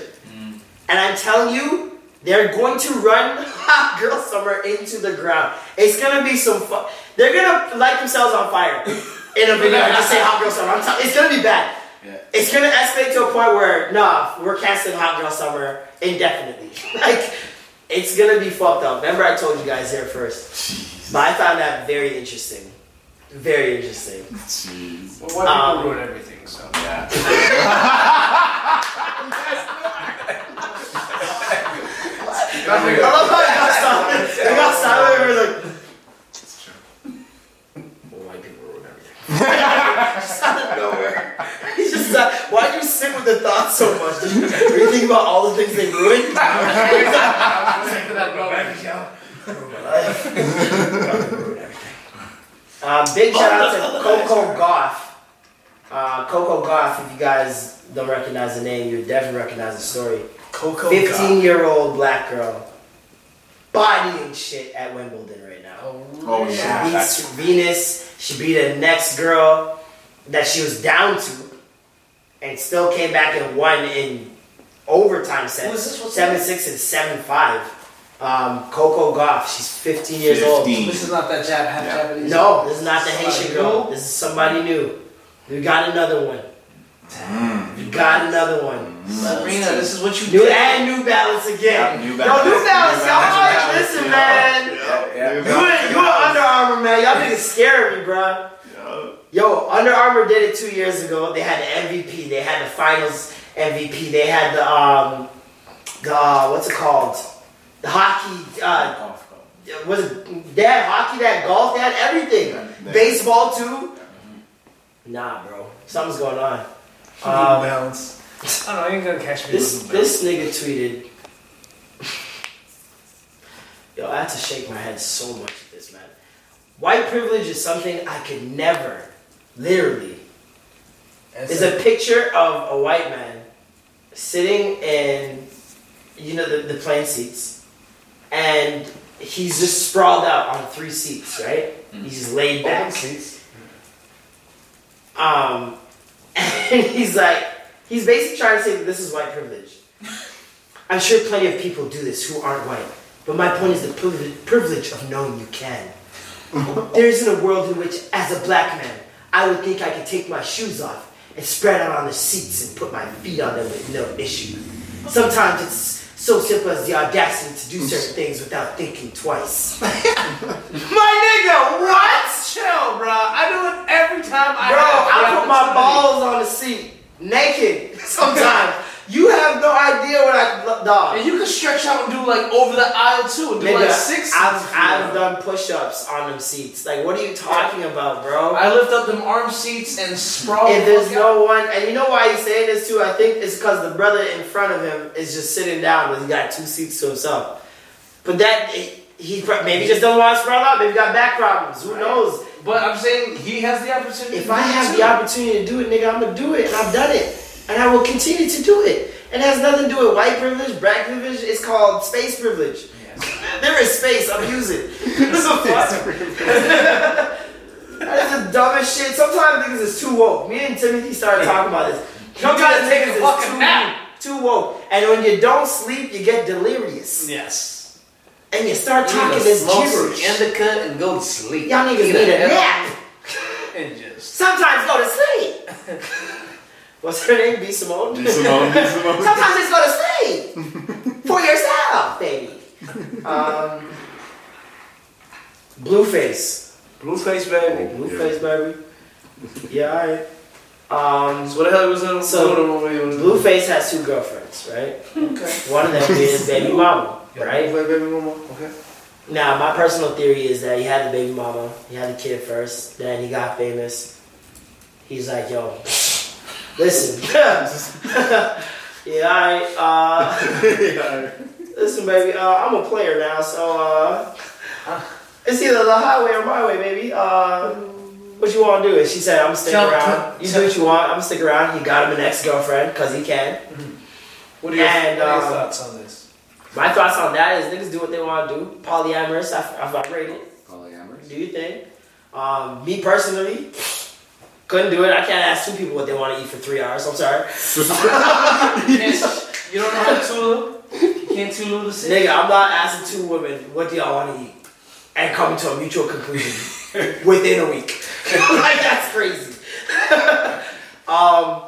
And I'm telling you, they're going to run Hot Girl Summer into the ground. It's gonna be some fun. They're gonna light themselves on fire in a video and just say Hot Girl Summer. I'm tell- it's gonna be bad. Yeah. It's gonna escalate to a point where nah, we're canceling Hot Girl Summer indefinitely. like, it's gonna be fucked up. Remember, I told you guys here first. But I found that very interesting. Very interesting. Jeez. Well, white people Um, ruin everything, so. Yeah. I love how it got silent. It got silent. and We're like, well, white people ruin everything. nowhere. He's just like, why do you sit with the thought so much? Are you thinking about all the things they ruined? Um, big shout out to Coco Gauff. Uh, Coco Gauff, if you guys don't recognize the name, you definitely recognize the story. Coco 15 year old black girl bodying shit at Wimbledon right now. Oh She yeah. beats That's Venus. She beat the next girl that she was down to, and still came back and won in overtime sets. Who is this? 7 6 and seven five. Um, Coco Gauff. She's 15 years old. This is not that Jap, half Yeah. Japanese. No, this is not the Haitian girl. new? This is somebody new. We got another one. We got another one. Sabrina, this is what you New did. and New Balance again. Yeah, New Yo, Balance. New Balance, New y'all. Balance. Listen, Yeah. man. Yeah. You and, you and Under Armour, man. Y'all niggas scare me, bro. Yeah. Yo, Under Armour did it two years ago. They had the MVP. They had the Finals MVP. They had the um, the uh, what's it called? The hockey. Uh, was it? They had hockey. They had golf. They had everything. Yeah. Baseball too. Nah, bro. Something's going on. Um, balance. I don't know, you ain't gonna catch me. this with this nigga tweeted. Yo, I had to shake my head so much at this man. White privilege is something I could never, literally. There's a picture of a white man sitting in, you know, the, the plane seats, and he's just sprawled out on three seats, right? He's just laid back. Open seats. Um, and he's like, he's basically trying to say that this is white privilege. I'm sure plenty of people do this who aren't white, but my point is the privilege, of knowing you can. there isn't a world in which, as a black man, I would think I could take my shoes off and spread out on the seats and put my feet on them with no issue. Sometimes it's so simple as the audacity to do certain things without thinking twice. my nigga, what? Chill, bro. I do it every time I Bro, I put my balls on the seat, naked. Sometimes you have no idea what I dog. And you can stretch out and do like over the aisle too, do Nigga, like six. I've, seats if you I've done push-ups on them seats. Like, what are you talking about, bro? I lift up them arm seats and sprawl. If there's fuck out. no one, and you know why he's saying this too? I think it's because the brother in front of him is just sitting down, but he got two seats to himself. But that he maybe just don't want to sprawl out. Maybe got back problems. Who knows? But I'm saying he has the opportunity. If I have the opportunity to do it, nigga, I'm gonna do it, and I've done it, and I will continue to do it. And it has nothing to do with white privilege, black privilege. It's called space privilege. There is space. I'm using. The fuck? that is the dumbest shit. Sometimes niggas is too woke. Me and Timothy started talking about this. Sometimes niggas a is fucking too nap. too woke. And when you don't sleep, you get delirious. Yes. And you start You talking to this smoke some gibberish. indica and go to sleep. Y'all niggas Get need the a nap. And just. Sometimes go to sleep. What's her name? B. Simone? out. Simone, Simone. Sometimes just go to sleep. For yourself, baby. Um, Blueface. Blueface, baby. Oh, Blueface, baby. Yeah, alright. Um, So what the hell was in So, doing over here? Blueface has two girlfriends, right? Okay. One of them is baby mama, right? Wait, baby mama. Okay. Now, my personal theory is that he had the baby mama, he had the kid first, then he got famous. He's like, yo, listen. yeah, alright. Uh, listen, baby, uh, I'm a player now, so uh, it's either the highway or my way, baby. Uh, what you want to do? And she said, I'm gonna stick around. You do what you want. I'm gonna stick around. He got him an ex girlfriend because he can. What are your, And, what are your um, thoughts on? My thoughts on that is niggas do what they want to do. Polyamorous, I, I vibrate it. Polyamorous. Do your thing. Um, me personally, couldn't do it. I can't ask two people what they want to eat for three hours. I'm sorry. You you don't know how to Tulu? You can't Tulu the city? Nigga, I'm not asking two women what do y'all want to eat and coming to a mutual conclusion within a week. like that's crazy. um,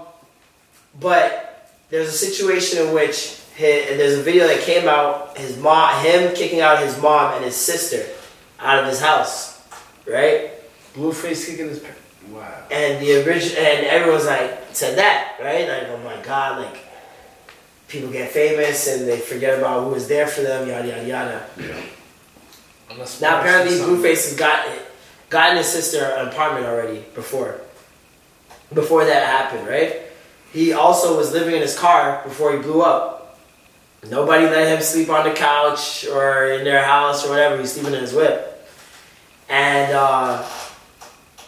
but there's a situation in which his, there's a video that came out. His mom, him kicking out his mom and his sister out of his house, right? Blueface kicking his. Pa- wow. And the original, and everyone's like said that, right? Like, oh my god, like people get famous and they forget about who was there for them, yada yada yada. Unless Now apparently. Blueface has got gotten his sister an apartment already before. Before that happened, right? He also was living in his car before he blew up. Nobody let him sleep on the couch or in their house or whatever. He's sleeping in his whip. And uh,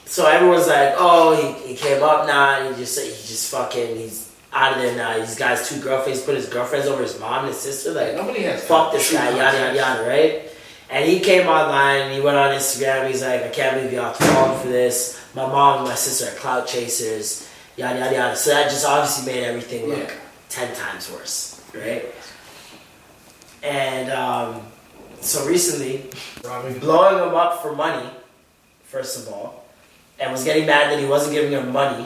so everyone's like, oh, he, he came up now. And he just he just fucking he's out of there now. He's got his two girlfriends. Put his girlfriends over his mom and his sister. Like Nobody has fuck this guy, yada yada yada, right? And he came online and he went on Instagram. He's like, I can't believe y'all falling for this. My mom and my sister are clout chasers, yada yada yada. So that just obviously made everything look Yeah. ten times worse, right? And um, so recently, blowing him up for money, first of all, and was getting mad that he wasn't giving her money,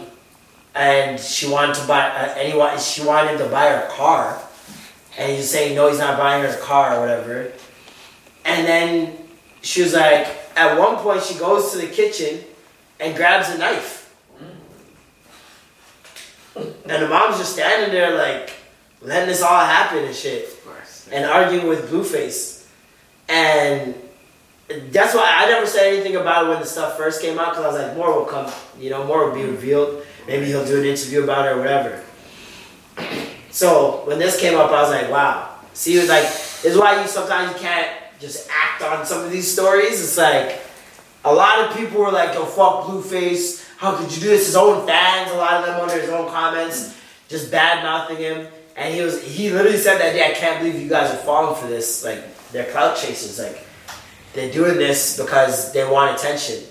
and she wanted to buy, uh, wa- she wanted to buy her car, and he's saying no, he's not buying her a car or whatever, and then she was like, at one point she goes to the kitchen and grabs a knife, and the mom's just standing there like letting this all happen and shit. And arguing with Blueface. And that's why I never said anything about it when the stuff first came out because I was like, more will come, you know, more will be revealed. Maybe he'll do an interview about it or whatever. So when this came up, I was like, wow. See, it was like, this is why you sometimes you can't just act on some of these stories. It's like, a lot of people were like, yo, fuck Blueface. How could you do this? His own fans, a lot of them under his own comments, just bad mouthing him. And he was he literally said that day, I can't believe you guys are falling for this. Like they're clout chasers. Like they're doing this because they want attention.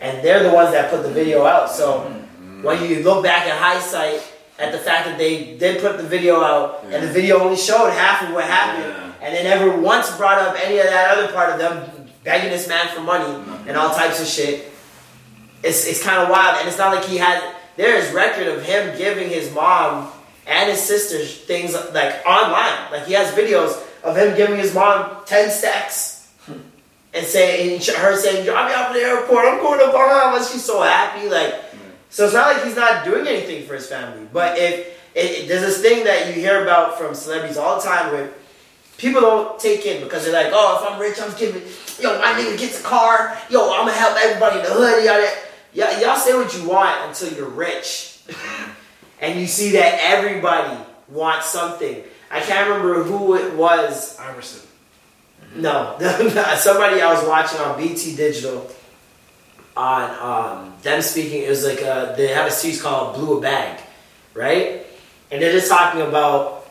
And they're the ones that put the video out. So mm-hmm. when you look back in hindsight at the fact that they did put the video out and the video only showed half of what happened Yeah. and they never once brought up any of that other part of them begging this man for money and all mm-hmm. types of shit. It's it's kind of wild, and it's not like he had. There is record of him giving his mom and his sisters things like online. Like he has videos of him giving his mom ten stacks hmm. and saying her saying, "Drop me off at the airport. I'm going to Bahamas." She's so happy. Like, hmm. so it's not like he's not doing anything for his family. But if it, it- there's this thing that you hear about from celebrities all the time where people don't take in because they're like, oh, if I'm rich, I'm giving, yo, my nigga gets a car, yo, I'm gonna help everybody in the hood. Y'all, y'all say what you want until you're rich, hmm. And you see that everybody wants something. I can't remember who it was. Iverson. No, somebody I was watching on BET Digital on um, them speaking. It was like uh they had a series called Blue a Bag, right? And they're just talking about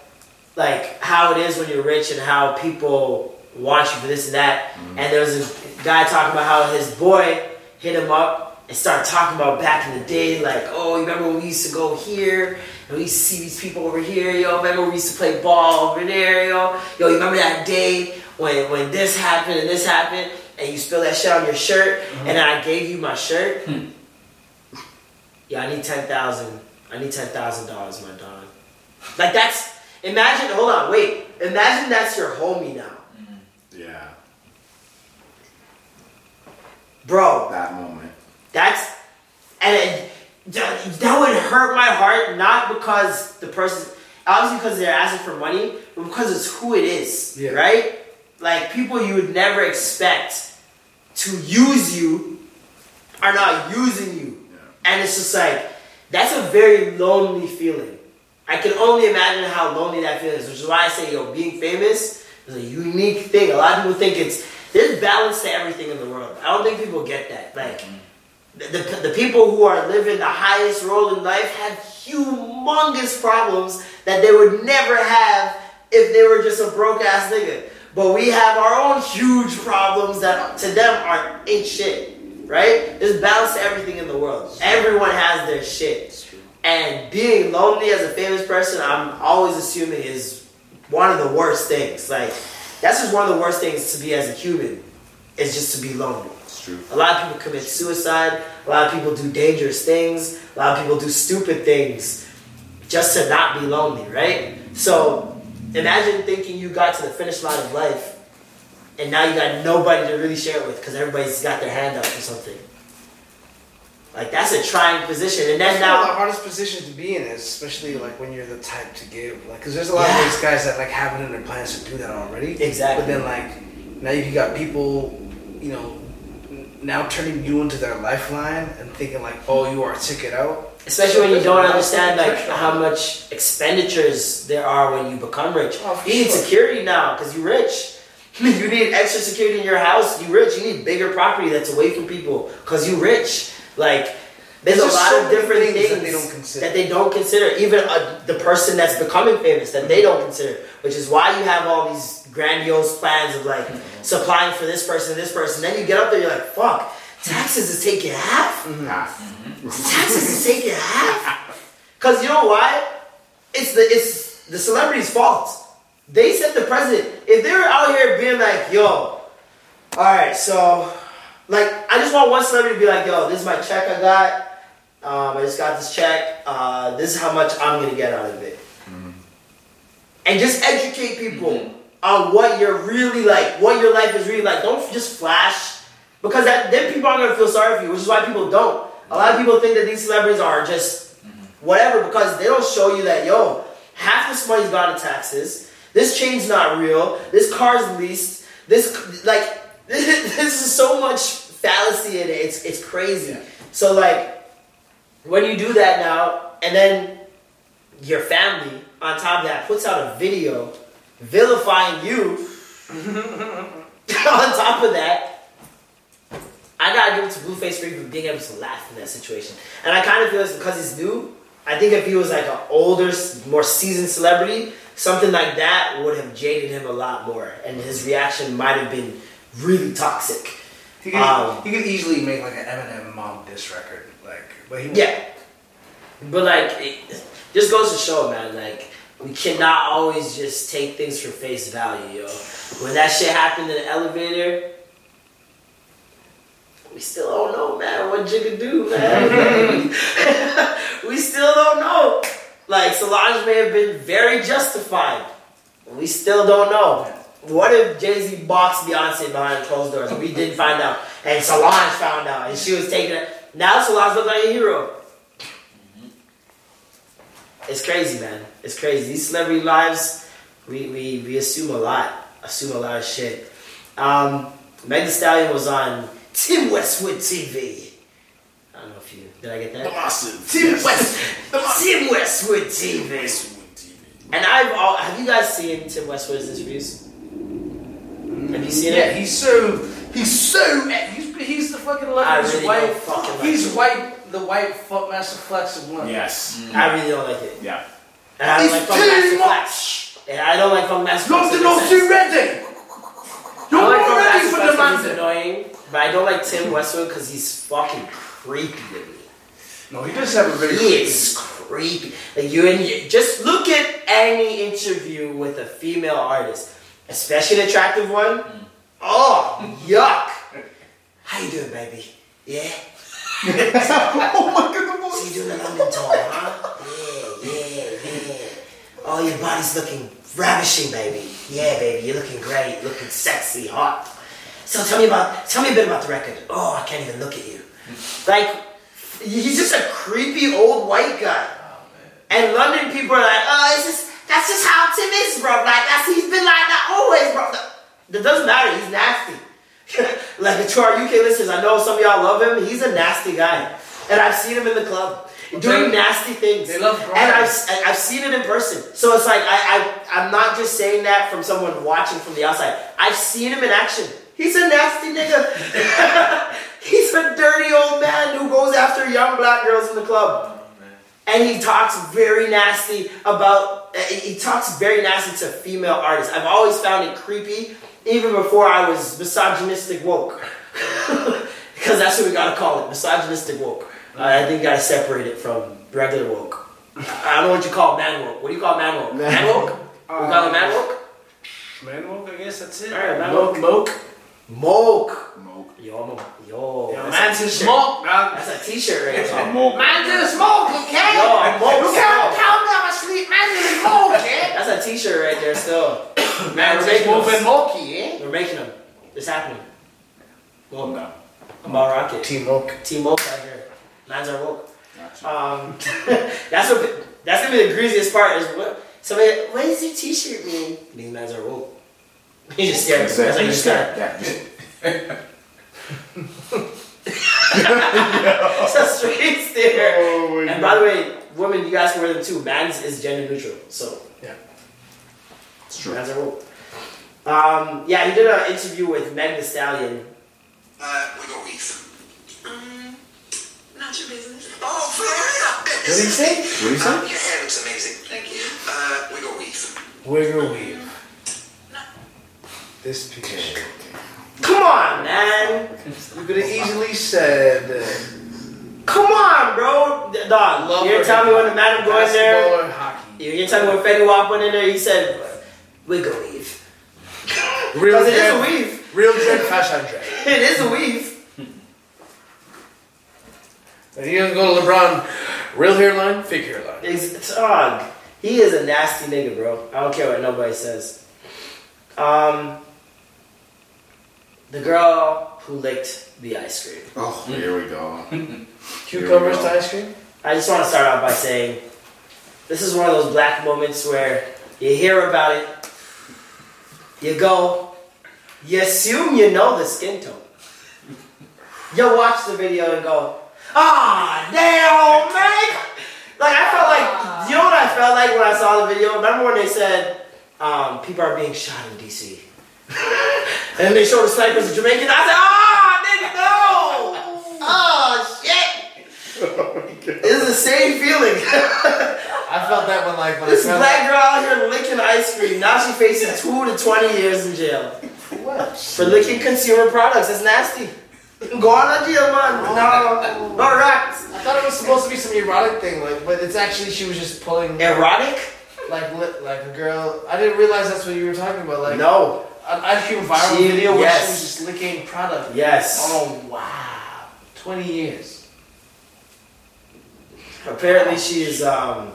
like how it is when you're rich and how people want you for this and that. And there was a guy talking about how his boy hit him up and start talking about back in the day, like, oh, you remember when we used to go here? And we used to see these people over here, yo. Remember we used to play ball over there, yo. Yo, you remember that day when when this happened and this happened, and you spilled that shit on your shirt, mm-hmm. and I gave you my shirt. Hmm. Yeah, I need ten thousand. I need ten thousand dollars, my dog. Like that's imagine. Hold on, wait. Imagine that's your homie now, mm-hmm. Yeah. bro. That moment. That's and it, that would hurt my heart not because the person obviously because they're asking for money, but because it's who it is, Yeah. right? Like people you would never expect to use you are not using you, and it's just like that's a very lonely feeling. I can only imagine how lonely that feeling is, which is why I say, yo, being famous is a unique thing. A lot of people think it's there's balance to everything in the world. I don't think people get that. Like the, the, the people who are living the highest role in life have humongous problems that they would never have if they were just a broke ass nigga. But we have our own huge problems that to them are ain't shit. Right? There's balance to everything in the world. Everyone has their shit. And being lonely as a famous person, I'm always assuming is one of the worst things. Like that's just one of the worst things to be as a human, is just to be lonely. It's true. A lot of people commit suicide. A lot of people do dangerous things. A lot of people do stupid things just to not be lonely, right? So imagine thinking you got to the finish line of life and now you got nobody to really share it with because everybody's got their hand up for something. Like that's a trying position. And then That's one of the hardest positions to be in is especially like when you're the type to give. Like, cause there's a lot Yeah. of these guys that like have it in their plans to do that already. Exactly. But then like now you got people, you know, n- now turning you into their lifeline and thinking like, oh, you are a ticket out. especially when you don't understand like how much expenditures there are when you become rich. Oh, you need sure. security now because you're rich. you need extra security in your house. You rich. You need bigger property that's away from people because you rich. Like there's, There's a lot so of different things things that they don't consider. that they don't consider. Even uh, the person that's becoming famous that they don't consider, which is why you have all these grandiose plans of like supplying for this person, this person. Then you get up there, you're like, fuck, taxes is taking half. Half. Taxes is taking half. Cause you know why? It's the it's the celebrity's fault. They set the precedent. If they were out here being like, yo, all right, so like I just want one celebrity to be like, yo, this is my check I got. Um, I just got this check. Uh, this is how much I'm gonna get out of it. And just educate people on what you're really like, what your life is really like. Don't just flash, because that, then people aren't gonna feel sorry for you, which is why people don't. A lot of people think that these celebrities are just whatever because they don't show you that yo, half this money's gone to taxes. This chain's not real. This car's leased. This like this is so much fallacy in it. It's it's crazy. So like when you do that now, and then your family on top of that puts out a video vilifying you on top of that, I gotta give it to Blueface for even being able to laugh in that situation. And I kind of feel it's because he's new. I think if he was like an older, more seasoned celebrity, something like that would have jaded him a lot more, and his reaction might have been really toxic. He could, Um, he could easily make like an Eminem mom diss record, like, but he Yeah. But like, it just goes to show, man. Like, we cannot always just take things for face value, yo. When that shit happened in the elevator, we still don't know, man, what Jigga do, man. we still don't know. Like, Solange may have been very justified. We still don't know. What if Jay Z boxed Beyonce behind closed doors? We didn't find out. And Solange found out. And she was taking it. Now Solange looks like a hero. It's crazy, man. It's crazy. These celebrity lives, we, we, we assume a lot. Assume a lot of shit. Um, Meg Thee Stallion was on Tim Westwood TV. I don't know if you did. I get that? The that. massive. Tim Yes. West, The massive. Tim Westwood TV. Westwood TV. And I've all, have you guys seen Tim Westwood's interviews? Have you seen Yeah, it? he's so he's so he's he's the fucking I leftist really white. don't fucking like he's him. white, the white fuck master flex of one. Yes. Mm. I really don't like it. Yeah. And I don't It's like Funk too Master much. Flex. And I don't like Funk Master You're Flex. the in not that too ready. I You're don't like not Funk ready Master for Flex the 'cause he's man. annoying, but I don't like Tim Westwood because he's fucking creepy to me. No, he does have a very. He is creepy. Like you and you, just look at any interview with a female artist, especially an attractive one. Mm. Oh, yuck! How you doing, baby? Yeah. oh my god, So you doing the London tour, huh? Yeah, yeah, yeah. Oh, your body's looking ravishing, baby. Yeah, baby, you're looking great, looking sexy, hot. So tell me about, tell me a bit about the record. Oh, I can't even look at you. Like, he's just a creepy old white guy. Oh, and London people are like, oh, it's just, that's just how Tim is, bro. Like, that's, he's been like that always, bro. That doesn't matter, he's nasty. Like, to our UK listeners, I know some of y'all love him. He's a nasty guy. And I've seen him in the club doing They- nasty things. they love And I've, I've seen it in person. So it's like, I, I, I'm not just saying that from someone watching from the outside. I've seen him in action. He's a nasty nigga. He's a dirty old man who goes after young black girls in the club oh, and he talks very nasty about he talks very nasty to female artists i've always found it creepy even before i was misogynistic woke because that's what we gotta call it misogynistic woke Uh, i think you gotta separate it from regular woke i don't know what you call man woke what do you call man woke man woke we call it man woke Man, well, I guess that's it. all right man Moke, woke moke. moke Smoke. yo mo- yo Yo, that's man's in smoke, man. that's a t-shirt right there Man's in the smoke, okay? Yo, moke you can't smoke. tell me I'm asleep. Man's in smoke, okay? that's a t-shirt right there still Man, we're just making moving mokey, eh? We're making them. It's happening. Woke. No. I'm about rocket. Team Moke. Team woke out here. Mans are woke. Gotcha. Um, that's what. That's gonna be the greasiest part. Is what somebody. What does your T-shirt mean? Mean mans are woke. He just stared. That's like you stare. Yeah. It's a straight stare. Oh my and by the way, women, you guys can wear them too. Mans is gender neutral, so Yeah. It's true. mans are woke. Um, yeah, he did an interview with Meg Thee Stallion. Uh, we go Reef. Mm, not your business. Oh, for real? What did he say? What do you say? Um, your hair looks amazing. Thank you. Uh, we go Reef. Wiggle weave. This piece of shit. Come on, man. You could have easily said. Uh, Come on, bro. D- Dog, Love you're her telling me when the man go in there. hockey. You're you're telling me when Fetty Wap went in there, he said, "We go weave." Real Because it is a weave. real dread, fashion dread. It is a weave. And you gonna go to LeBron, real hairline, fake hairline. It's dog. He is a nasty nigga, bro. I don't care what nobody says. Um, the girl who licked the ice cream. Oh, here we go. Cucumbers go. to ice cream? I just want to start out by saying, this is one of those black moments where you hear about it, you go, you assume you know the skin tone. You watch the video and go, ah, damn, man. Like I felt like, you know what I felt like when I saw the video? Remember when they said um, people are being shot in DC, and they showed the snipers in Jamaica? I said, ah, nigga, no. Oh shit. It's the same feeling. I felt that one like when this I black girl out here licking ice cream. Now she's facing two to twenty years in jail What? for licking consumer products. That's nasty. Go on to jail, man. No, no rats. I thought it was supposed to be some erotic thing, like, but it's actually she was just pulling Erotic? like li- like a girl. I didn't realize that's what you were talking about. Like No. an ice cream viral She- video where yes. she was just licking product. Yes. Oh wow, twenty years. Apparently, she is um,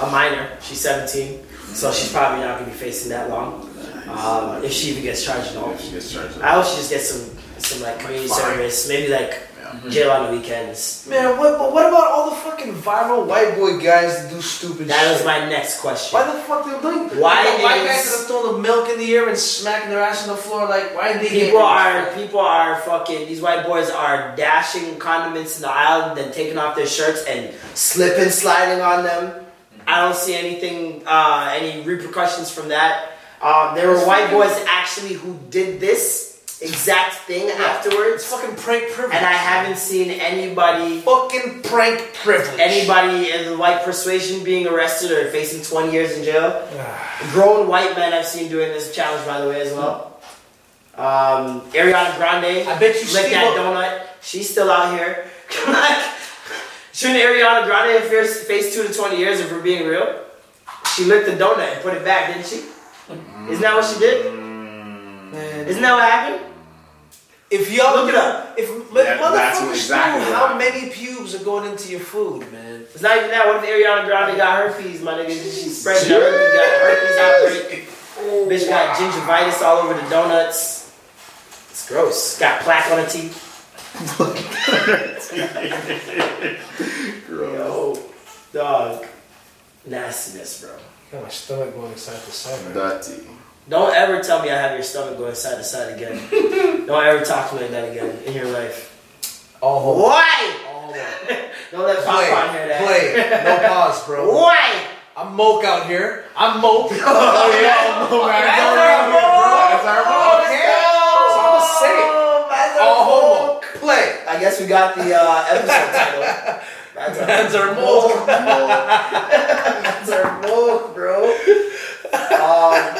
a minor. She's 17, so she's probably not gonna be facing that long. Um, if she even gets charged at all. Yeah, she gets charged. I hope she just gets some some like community Fine. service, maybe like Yeah. jail on the weekends. Man, what? But what about all the fucking viral white boy guys that do stupid That shit? is my next question. Why the fuck they're doing? that? Why Like the white guys that are throwing the milk in the air and smacking their ass on the floor? Like why they People get- are people are fucking these white boys are dashing condiments in the aisle and then taking off their shirts and slipping sliding on them. I don't see anything uh, any repercussions from that. Um, there were It's white boys actually who did this exact thing It's afterwards, fucking prank privilege. and I haven't seen anybody fucking prank privilege. anybody in the white persuasion being arrested or facing 20 years in jail. Grown white men I've seen doing this challenge, by the way, as well. Um, Ariana Grande, I bet you lick Steve that donut. She's still out here. like, shouldn't Ariana Grande have faced faced two to twenty years if we're being real? She licked the donut and put it back, didn't she? Isn't that what she did? Man, Isn't that what happened? if y'all Look it up. if Yeah, motherfuckers exactly knew how many pubes are going into your food, man. It's not even that. What if Ariana Grande got herpes, my nigga? She spread the herpes, got herpes outbreak. Oh, Bitch got gingivitis all over the donuts. It's gross. Got plaque on her teeth. Yo, dog. Nastiness, bro. Got my stomach going side to side. Dirty. Don't ever tell me I have your stomach going side to side again. Don't ever talk to me like that again in your life. All homo. Why? All homo. Don't let Play, hear that. play. No pause, bro. Why? I'm moke out here. I'm moke. Oh yeah, no, man. That's Don't our remember. ball. That's our ball. Okay. So I'ma say it. Oh, that's our All ball. homo. Play. I guess we got the uh, episode title. That's our, That's our moke. That's our moke, bro. Um,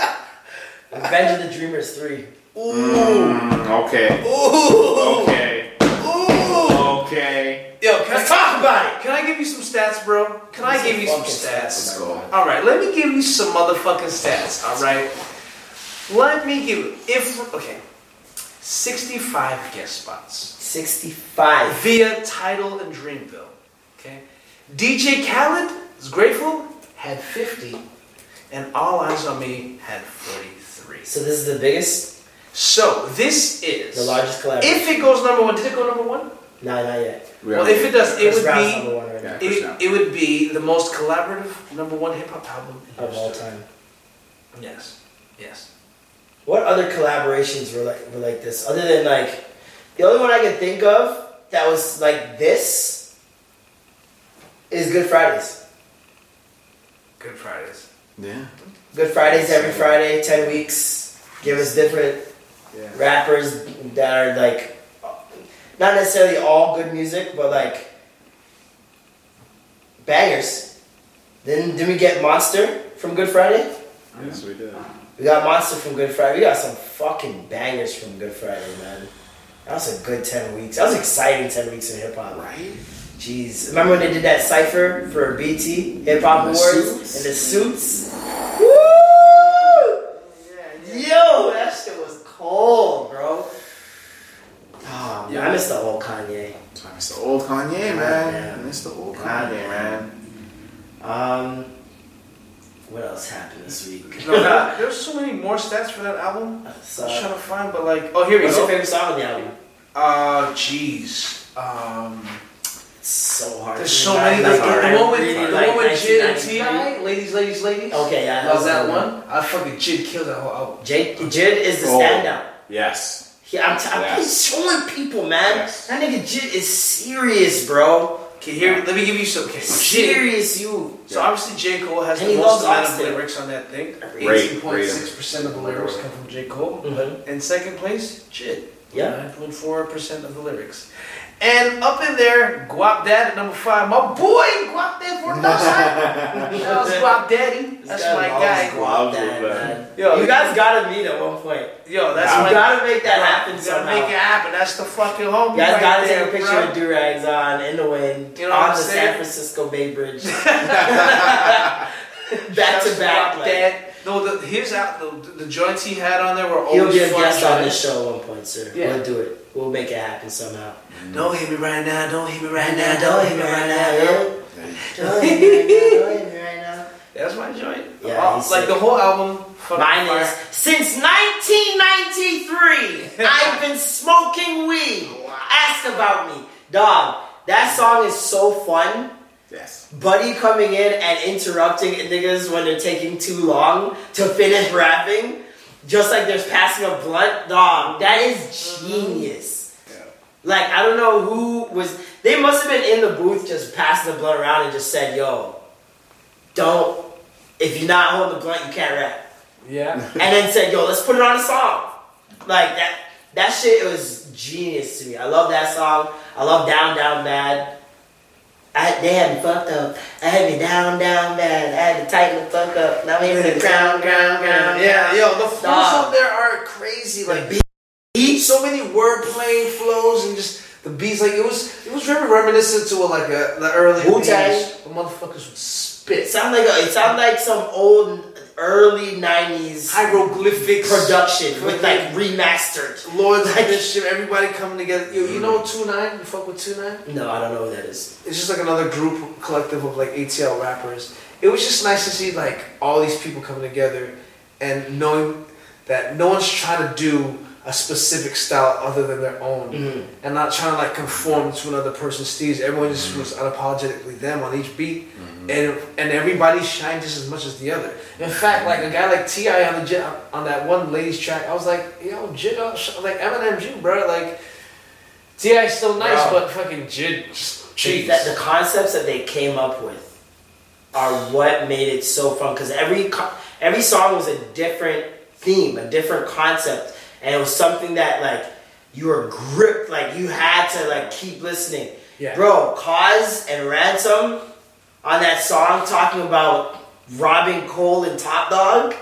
Revenge of the Dreamers 3. Mm, okay. Ooh. Okay. Ooh. Okay. Yo, can I Let's talk about it. Can I give you some stats, bro? Can I give you some fucking stats? Let's go. All right, let me give you some motherfucking stats. All right, let me give you. if okay, sixty-five guest spots 65. via Title and Dreamville. Okay, DJ Khaled is grateful had fifty, and All Eyez on Me had forty-three. So this is the biggest, So this is the largest collaboration. If it goes number one, did it go number one? no, not yet. We Well, if it does, it Chris would Brown's be. one right Yeah. It, it would be the most collaborative number one hip hop album in of all time. Yes, yes. What other collaborations were like were like this? Other than like the only one I can think of that was like this is Good Fridays. Good Fridays. Yeah. Good Fridays every Friday, ten weeks. Give us different Yeah. rappers that are like not necessarily all good music, but like bangers. Then then we get Monster from Good Friday. Yes, we did. We got Monster from Good Friday. We got some fucking bangers from Good Friday, man. That was a good ten weeks. That was exciting ten weeks in hip hop. Right? Jeez, remember when they did that cipher for BET Hip Hop Awards suits. and the suits? Woo! Yo, that shit was cold, bro. Oh, man, I miss the old Kanye. I miss the old Kanye, man. Yeah. I miss the old Kanye, man. Um, what else happened this week? No, nah, there's so many more stats for that album. I was So, trying to find, but like, oh, here we what's your go. favorite song on the album? Uh, jeez. Um, It's so hard. there's so many. Like, Like, the I one with the like one with Jid and Ti, ladies, ladies, ladies. Okay, yeah, Love that the one. I fucking Jid killed that whole album. Jake, Jid is the Oh. standout. Yes. Yeah, I'm, t- I'm Yes. showing people, man. Yes. That nigga Jid is serious, bro. Okay, here, let me give you some. Serious, you. So obviously J Cole has And the he most amount of lyrics on that thing. Rate- Eighteen point six percent of the lyrics come from J Cole. Mhm. In second place, Jid. Yeah. Nine point four percent of the lyrics. And up in there, Guapdad at number five. My boy, Guapdad for That was Guap Daddy. That's my guy. go out there, Love man. Yo, you guys gotta meet at one point. Yo, that's Nah. my You gotta make that happen You gotta make it happen. That's the fucking homie. You guys right gotta there, take a picture bro. of do-rags on in the wind You know what on I'm the saying? San Francisco Bay Bridge. back Shouts to back. Guap. No, the, his out the, the joints he had on there were always. He'll always be a guest on this show at one point, sir. Yeah. We'll do it. We'll make it happen somehow. Don't hit me right now. Don't hit me right Right now. now, don't hit me right now, Don't hit me right now. Don't hit me right now. That's my joint. Yeah, Uh, like sick. the whole album. fucking Mine fire. is since 1993. I've been smoking weed. Ask about me, dog. That song is so fun. Yes. Buddy coming in and interrupting niggas when they're taking too long to finish rapping, just like there's passing a blunt, dog. That is mm-hmm. genius. Yeah. Like I don't know who was. They must have been in the booth just passing the blunt around and just said, "Yo, don't. If you're not holding the blunt, you can't rap." Yeah. and then said, "Yo, let's put it on a song." Like that. That shit was genius to me. I love that song. I love Down Down Bad. I, they had me fucked up. I had me down down bad. I had to tighten the fuck up. Now I'm in the ground ground ground. Yeah, yo, the flows up there are crazy. Like The beat. so many word playing flows and just the beats. like it was it was very reminiscent to like a the early Wu-Tang. The motherfuckers would spit It sounded like a, it sounded like some old early '90s hieroglyphics production with like remastered. Lords of Like- Mischief, everybody coming together. Yo, you know Two Nine? You fuck with Two Nine? No, I don't know what that is. It's just like another group collective of like ATL rappers. It was just nice to see like all these people coming together and knowing that no one's trying to do a specific style other than their own Mhm. and not trying to like conform to another person's steez. Everyone just was unapologetically them on each beat and and everybody shined just as much as the other. In fact, like a guy like Ti on the J- on that one ladies track, I was like, yo, Jid, uh, like Eminem Jew, bro, like Ti still nice, but fucking Jid cheese. that, the concepts that they came up with are what made it so fun because every every song was a different theme, a different concept, and it was something that like you were gripped, like you had to like keep listening. Yeah. Bro, Cozz and Ransom on that song talking about robbing Cole and Top Dawg,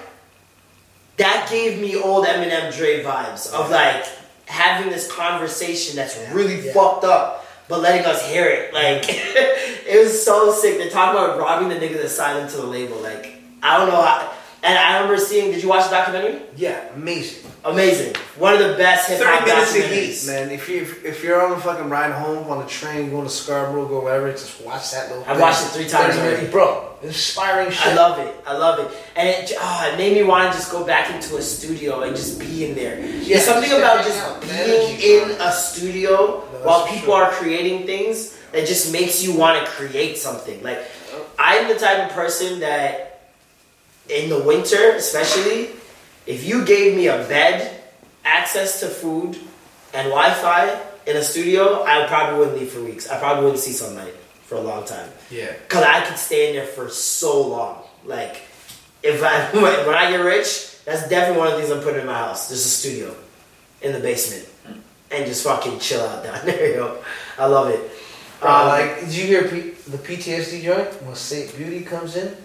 that gave me old Eminem Dre vibes of like having this conversation that's really Yeah. fucked up, but letting us hear it. Like it was so sick. They talk about robbing the nigga that signed to the label. Like I don't know how. And I remember seeing. Did you watch the documentary? Yeah, amazing. Amazing. One of the best hip hop Thirty minutes documentaries. man. If you if, if you're on a fucking ride home on the train, going to Scarborough, go wherever, just watch that little. I've thing. watched it three times 30 minutes, already. bro. Inspiring shit. I love it. I love it, and it oh, it made me want to just go back into a studio and just be in there. Yeah, There's something about just out, being in a studio No, while people sure. are creating things that just makes you want to create something. Like I'm the type of person that in the winter, especially, if you gave me a bed, access to food, and Wi-Fi in a studio, I probably wouldn't leave for weeks. I probably wouldn't see sunlight for a long time. Yeah. Cause I could stay in there for so long. Like, if I when, when I get rich, that's definitely one of the things I'm putting in my house. There's a studio in the basement, and just fucking chill out down there. Yo, I love it. Bro, Um, like, did you hear P- the PTSD joint when Saint Beauty comes in?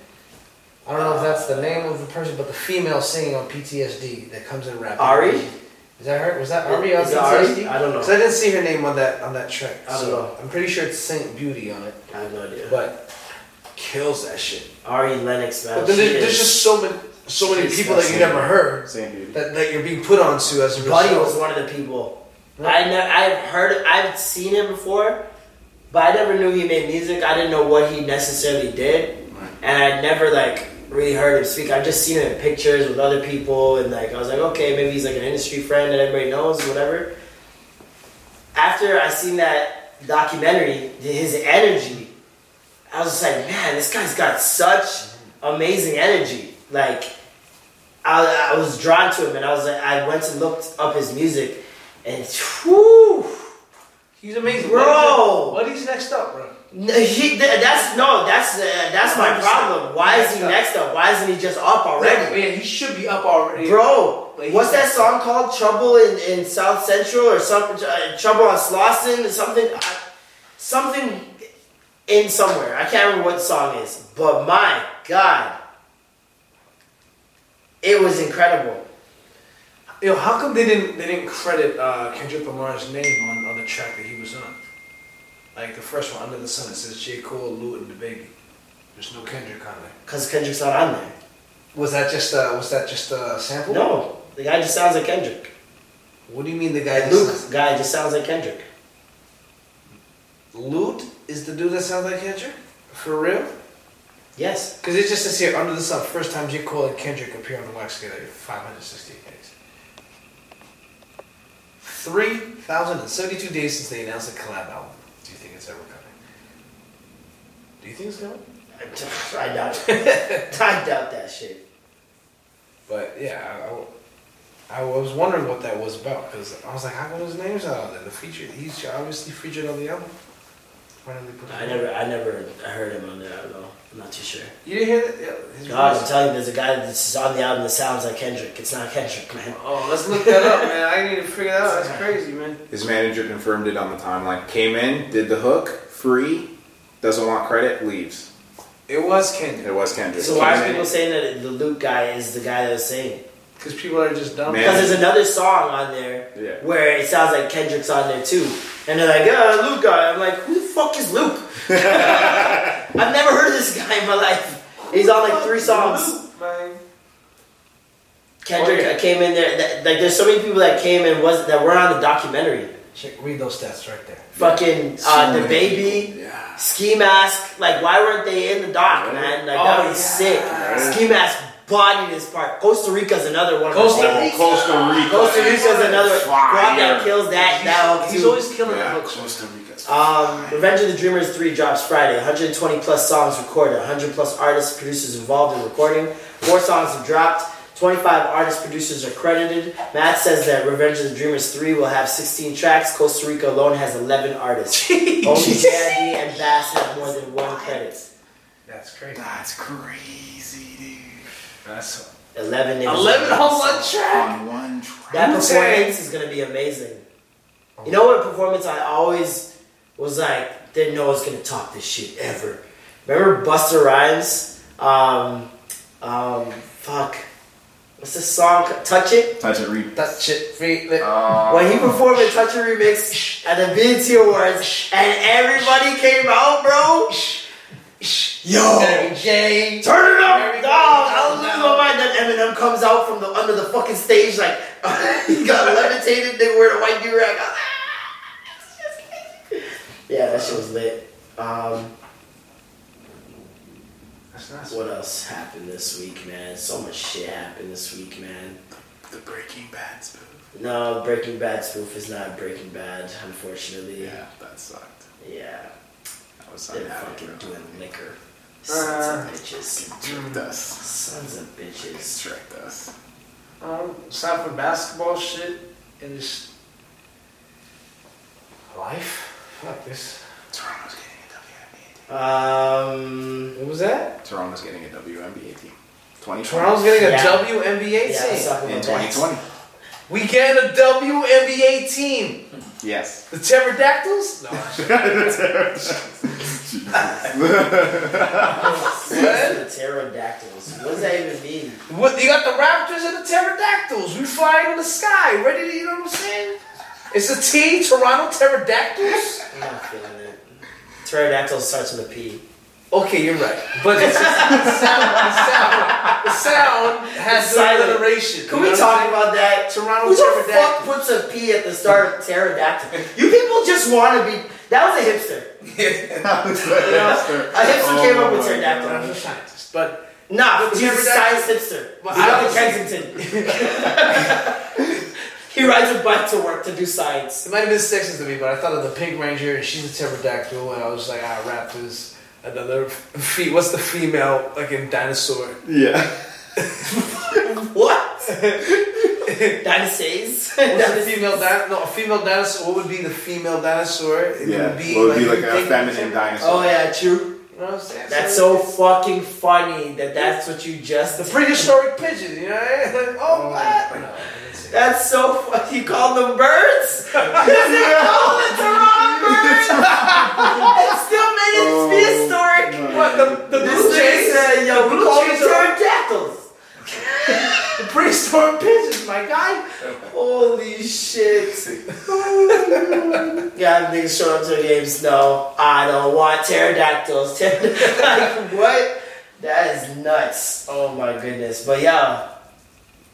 I don't know if that's the name of the person, but the female singing on PTSD that comes in rapping. Ari? Is that her? Was that Ari on Is it Ari? I don't know. Because I didn't see her name on that on that track. I don't so know. I'm pretty sure it's Saint Beauty on it, I have no idea. but kills that shit. Ari Lennox, man. But then she there's is- just so many so many she's people that you sexy. never heard Same beauty. that, that you're being put onto as a Buddy result. was one of the people. Yeah. I ne- I've heard, I've seen him before, but I never knew he made music. I didn't know what he necessarily did, and I never like really heard him speak. I've just seen him in pictures with other people, and like I was like, okay, maybe he's like an industry friend that everybody knows, whatever. After I seen that documentary, his energy, I was just like, man, this guy's got such amazing energy. Like, I, I was drawn to him, and I was like, I went and looked up his music, and whew, He's amazing, Bro! What is next up, bro? No, he, that's no, that's uh, that's my problem. Why is he next up? Why isn't he just up already, Yeah, he should be up already, bro? What's that song called? Trouble in, in South Central or something? Uh, Trouble on Slauson or something? Uh, something in somewhere. I can't remember what the song is, but my God, it was incredible. Yo, how come they didn't they didn't credit uh, Kendrick Lamar's name on, on the track that he was on? Like the first one, Under the Sun, it says J. Cole, and DaBaby. There's no Kendrick on there. Cause Kendrick's not on there. Was that just uh, was that just a sample? No, the guy just sounds like Kendrick. What do you mean the guy? Lute, just- the guy just sounds like Kendrick. Lute is the dude that sounds like Kendrick? For real? Yes. Because it just says here, Under the Sun, first time J. Cole and Kendrick appear on the wax together, 568 days. 3,072 days since they announced a collab album. Do you think it's ever coming? Do you think it's coming? I doubt it. I doubt that shit. But yeah, I, I, I was wondering what that was about because I was like, how come his name's not on there? The feature, he's obviously featured on the album. Why didn't they put I never, I never heard him on there. Don't know. I'm not too sure. You didn't hear that? Yeah, his God, voice- I'm telling you, there's a guy that's on the album that sounds like Kendrick. It's not Kendrick, man. Oh, let's look that up, man. I need to figure that out. That's crazy, man. His manager confirmed it on the timeline. Came in, did the hook, free, doesn't want credit, leaves. It was Kendrick. It was Kendrick. So why Came are in- people saying that the Lute guy is the guy that was saying? it? Because people are just dumb. Man. Because there's another song on there Yeah. where it sounds like Kendrick's on there too. And they're like, uh, Lute guy. I'm like, who the fuck is Lute? I've never heard of this guy in my life. He's on like three songs. Man. Kendrick Oh, yeah. came in there. That, like, there's so many people that came and was that were on the documentary. Check, read those stats right there. Fucking uh, DaBaby, Yeah. ski mask. Like, why weren't they in the doc, man? Like, that Oh, was yeah. sick. Ski mask bodied this part. Costa Rica's another one. Costa my Rica. favorites. Costa Rica. Costa Rica's another Fire. that kills that. that hook, He's too. always killing Yeah, the. Costa Rica's Um, Revenge of the Dreamers 3 drops Friday. 120 plus songs recorded. 100 plus artists, producers involved in recording. Four songs have dropped. 25 artists, producers are credited. Matt says that Revenge of the Dreamers 3 will have 16 tracks. Costa Rica alone has 11 artists. Only JID and Bas have more than one credit. That's crazy. That's crazy, dude. That's 11 niggas. 11 on one track. On one track. That performance is gonna be amazing. You know what performance I always was like, didn't know I was gonna talk this shit ever. Remember Busta Rhymes? Um, um, fuck. What's this song? Touch It? Touch it, read. Touch it, feel it. Uh, When he performed a Touch It remix at the BET Awards and everybody came out, bro. Yo! Mary J. Turn it up, dog! I was losing my mind. Then Eminem comes out from the under the fucking stage like he got levitated. They wear the white do rag. Yeah, that shit was lit. Um, nice. what else happened this week, man? So much shit happened this week, man. the Breaking Bad spoof. No, Breaking Bad spoof is not Breaking Bad, unfortunately. Yeah, that sucked. Yeah, That was they're fucking doing liquor. Sons Uh, of bitches. Tricked us. Sons of bitches. Tricked us. Um, aside from basketball shit and just life, fuck this. Toronto's getting a WNBA team. Um, What was that? Toronto's getting a WNBA team. 2020. Toronto's getting a Yeah. WNBA team. talk about in that. 2020. We get a WNBA team. Yes. The Pterodactyls? No. The pterodactyls. What does that even mean? what, you got the Raptors and the Pterodactyls. We flying in the sky, ready to, you know what I'm saying? It's a T, Toronto Pterodactyls. I'm not feeling it. Pterodactyl starts with a P. Okay, you're right. But it's just, the sound, the sound, the sound has the alliteration. Can we talk about that? Toronto Who the fuck puts a P at the start of pterodactyl? You people just want to be. That was a hipster. You know, a hipster came up with saying? I'm pterodactyl. a scientist, but Nah, But he's a science hipster. Well, I out in was- Kensington. he rides a bike to work to do science. it might have been sexist to me. But I thought of the Pink Ranger, and she's a pterodactyl, and I was like, ah, Raptors. Another fe- what's the female like in dinosaur? Yeah. What? Dinosaurs? What's a female di- no a female dinosaur? What would be the female dinosaur? It Yeah. would be What would be like you a feminine dinosaur? Oh yeah, true. You know what I'm saying? That's so fucking funny that that's what you just. the prehistoric pigeon. You know? Like, oh, oh what? No, I didn't say that. That's so funny. You call them birds? you said oh, call the Toronto birds? it still made it Oh, be historic. What the the This blue nigga jays? said, yo, The we blue call them jays pterodactyls. The prehistoric pigeons, my guy. Holy shit. yeah, niggas showing up to the games. No, I don't want pterodactyls. like, what? That is nuts. Oh my goodness. But yeah,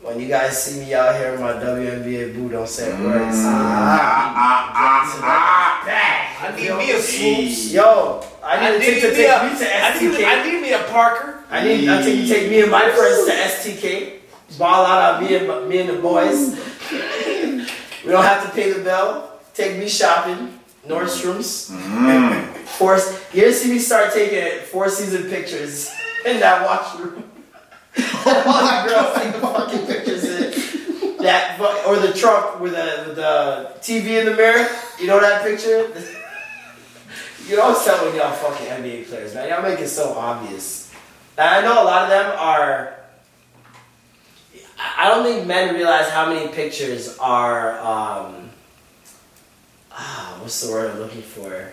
when you guys see me out here in my WNBA boo, don't say words. Mm. Ah, ah, ah, I need me a Swoopes. Yo, I I need, need to take, me a- me to I need, STK. I need me a Parker. I need I think you take me and my friends to STK. Ball out on me and me and the boys. we don't have to pay the bill. Take me shopping. Nordstrom's. Mm. Four, you ever see me start taking four season pictures in that washroom? All the girls take the fucking pictures in that or the trunk with the with the TV in the mirror. You know that picture? You know always tell when y'all fucking NBA players, man. Y'all make it so obvious. And I know a lot of them are. I don't think men realize how many pictures are. Um, ah, what's the word I'm looking for?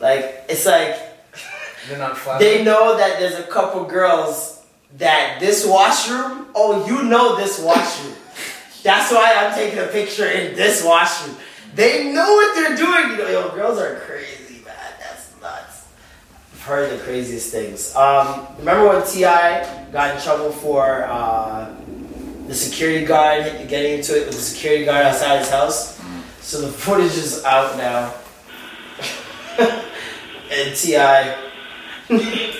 Like it's like They're not they know that there's a couple girls that this washroom. Oh, you know this washroom. That's why I'm taking a picture in this washroom. They know what they're doing. You know, yo, girls are crazy, man. That's nuts. I've heard the craziest things. Um, remember when T.I. got in trouble for uh, the security guard getting into it with the security guard outside his house? Mm. So the footage is out now, and Ti.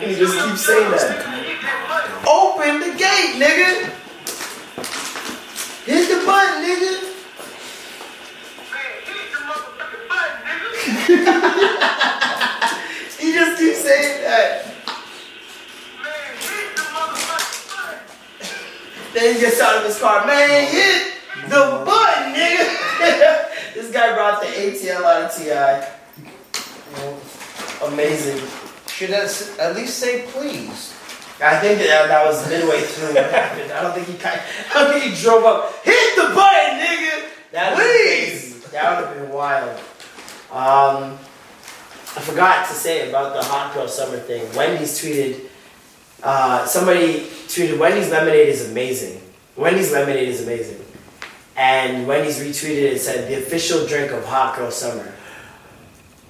He just keeps saying that. Open the gate, nigga. Hit the button, nigga. He just keeps saying that. Man, hit the motherfucking button. Then he gets out of his car. Man, hit the button, nigga. this guy brought the ATL out of TI. Amazing. Should at at least say please. I think that, that was midway through what happened. I don't think he kind I don't think he drove up. Hit the button, nigga. That Please. That would have been wild. Um, I forgot to say about the hot girl summer thing. Wendy's tweeted. Uh, somebody tweeted Wendy's lemonade is amazing. Wendy's lemonade is amazing, and Wendy's retweeted it and said the official drink of hot girl summer.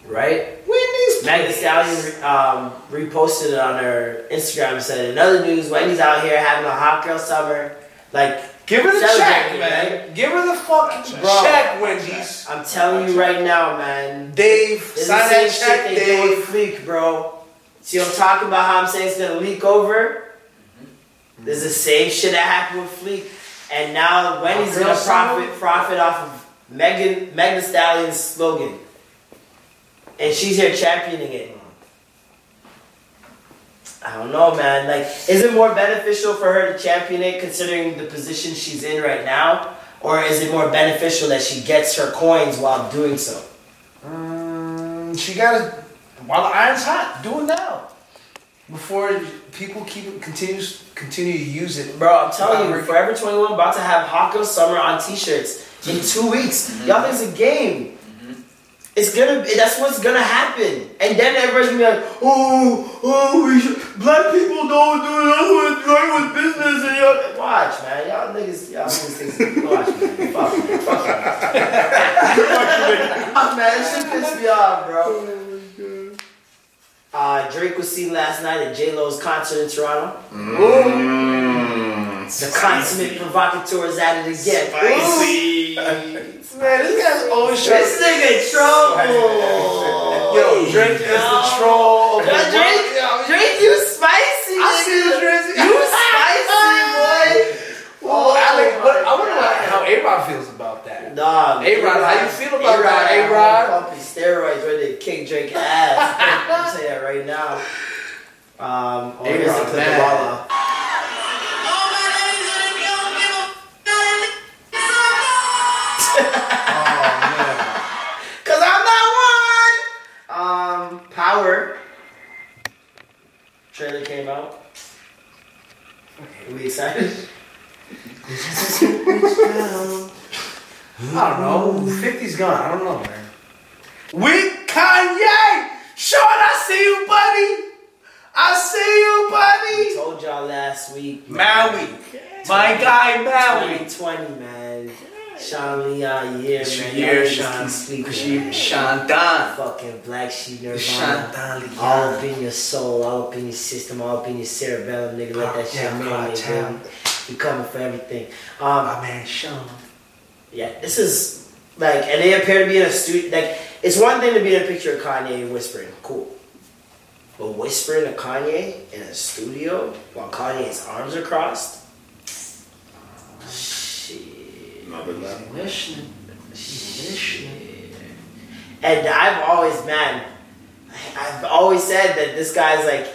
Right? Wendy's. Meg Thee Stallion um, reposted it on her Instagram and said, in other news, Wendy's out here having a hot girl summer. Like, Give her the Celebrating, check, man. right? Give her the fucking Bro. check, Wendy's. I'm telling you right now, man. Dave, It's sign the same that shit check, they do Dave. with Fleek, bro. See I'm talking about? How I'm saying it's gonna leak over? Mm-hmm. There's the same shit that happened with Fleek. And now Wendy's Hot gonna profit profit off of Megan Megan Stallion's slogan. And she's here championing it. I don't know, man. Like, is it more beneficial for her to champion it considering the position she's in right now? Or is it more beneficial that she gets her coins while doing so? Mm, she got to while the iron's hot. Do it now. Before people keep it continues continue to use it. Bro, I'm telling you, Forever 21 about to have Girl Summer on t-shirts in two weeks. Y'all think it's a game. It's gonna that's what's gonna happen. And then everybody's gonna be like, oh, oh, we should, black people don't do that's what's right with business. And y'all, watch, man. Y'all niggas, y'all niggas think, watch, man. Fuck, man. Fuck, man. Fuck, man. This shit pissed me off, bro. Uh, Drake was seen last night at J Lo's concert in Toronto. The consummate provocateur is at it again. Spicy. Man, this guy's always trying This nigga trouble. Yo, Drake is the troll. of Yo, month. Drake, Drake, you spicy. I see nigga. the Drake. You spicy, boy. Oh, Alex, my but I wonder God. what- how A-Rod feels about that. Nah, A-Rod, how you feel about that, A-Rod? A-Rod? Pumpy steroids ready to kick Drake ass. I'm saying that right now. Um, oh, here's the A-Rod, clip of man. Oh Cause I'm not one. Um, Power. Trailer came out. Are we excited? I don't know. 50's gone. I don't know, man. With Kanye! Sean, I see you, buddy! I see you, I buddy! told y'all last week. Maui. My guy, Maui. 2020, man. Sean Leon, yeah, It's man. year, Sean. sleeping, She- Don. Fucking black sheep nirvana. Sean Don. All up in your soul, all up in your system, all up in your cerebellum, nigga. Let that shit marinate, cartel. You coming for everything. Um, My man, Sean. yeah, this is like, and they appear to be in a studio. Like, it's one thing to be in a picture of Kanye whispering, cool. But whispering to Kanye in a studio while Kanye's arms are crossed? Shit. Another level. Listening. Shit. And I've always, man, I've always said that this guy's like,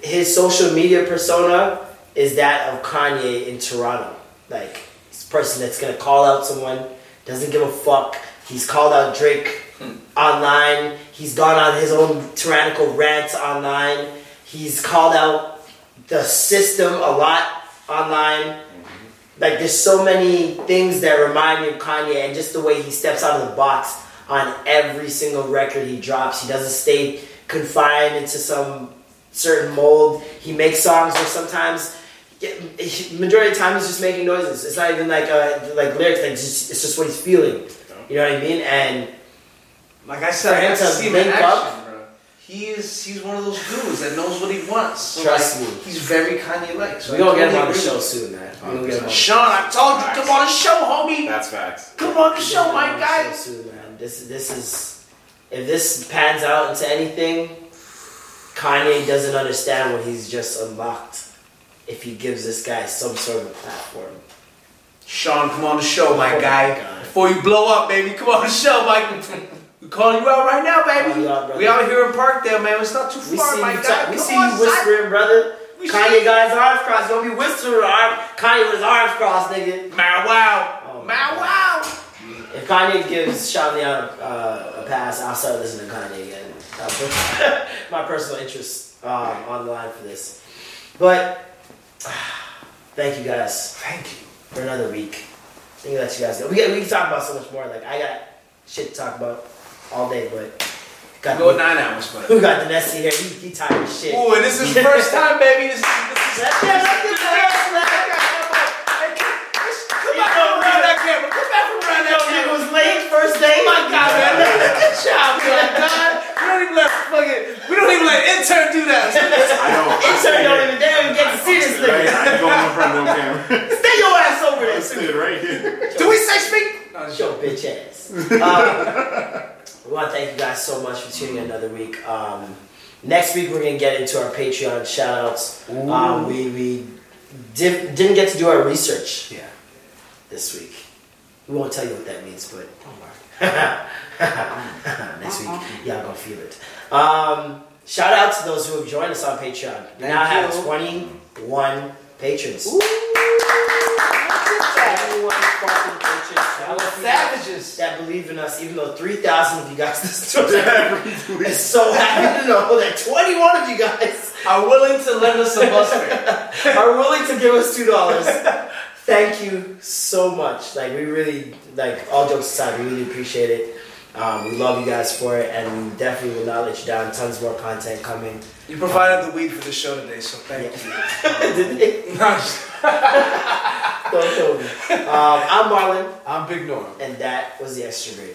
his social media persona is that of Kanye in Toronto. Like, this person that's gonna call out someone, doesn't give a fuck. He's called out Drake online. He's gone on his own tyrannical rants online. He's called out the system a lot online. Like there's so many things that remind me of Kanye and just the way he steps out of the box on every single record he drops. He doesn't stay confined into some certain mold. He makes songs where sometimes majority of the time he's just making noises. It's not even like uh, like lyrics. Like just, it's just what he's feeling. You know what I mean? And Like I said, For him to to see him in link action, up-. He is he's one of those dudes that knows what he wants. So Trust like, me. He's very Kanye like. So we I gonna get him on the show soon, man. We gonna get him on. you. the Sean, I told you, come on the show, homie. That's facts. Come on the show, Get him my on the guy. show soon, man. This this is if this pans out into anything, Kanye doesn't understand what he's just unlocked. If he gives this guy some sort of platform. Sean, come on the show, my Oh guy. God. Before you blow up, baby, come on the show, Mike. We calling you out right now, baby. Out, we out here in Parkdale, man. It's not too We far, my guy. we Come see on, you whispering, brother. We Kanye got his arms crossed. You gonna be whispering, arm, Kanye with his arms crossed, nigga. Bow wow. Oh, Bow wow. If Kanye gives Sean Leon uh, a pass, I'll start listening to Kanye again. My personal interest um, on the line for this. But thank you guys Thank you. for another week. Thank you, let you guys go. We, got, we can talk about so much more. Like I got shit to talk about all day, but got Go nine hours, but. who got the Nessie here? He, he tired of shit. Ooh, and this is the first time, baby. This is, this is Let's get- let's the rest Come back around that camera. Come back around that camera. It camera. was late first day. Oh my God, man. Good job, man. God. We don't even let fucking, we don't even let intern do that. I know. Intern don't even, they don't even get to see this Right. I ain't going in front of no camera. Stay your ass over there, I stood right here. Do we say speak? No, it's Your bitch ass. Um, we want to thank you guys so much for tuning in another week. Um, next week we're gonna get into our Patreon shout outs. Um, we we did, didn't get to do our research Yeah. this week. We won't tell you what that means, but don't worry. next week y'all gonna feel it. Um, shout out to those who have joined us on Patreon. We now have 21 patrons. Ooh. 21 fucking patrons. Shout out to you guys Savages. that believe in us, even though 3,000 of you guys listen to us. I'm so happy to know that 21 of you guys Are willing to lend us some bus fare. are willing to give us $2. Thank you so much. Like, we really, like, all jokes aside, we really appreciate it. Um, we love you guys for it, and we definitely will not let you down. Tons more content coming. You provided the weed for the show today, so thank you. Did they? No, I'm just- Don't kill me. Um, I'm Marlon, I'm Big Norm. and that was the extra gravy.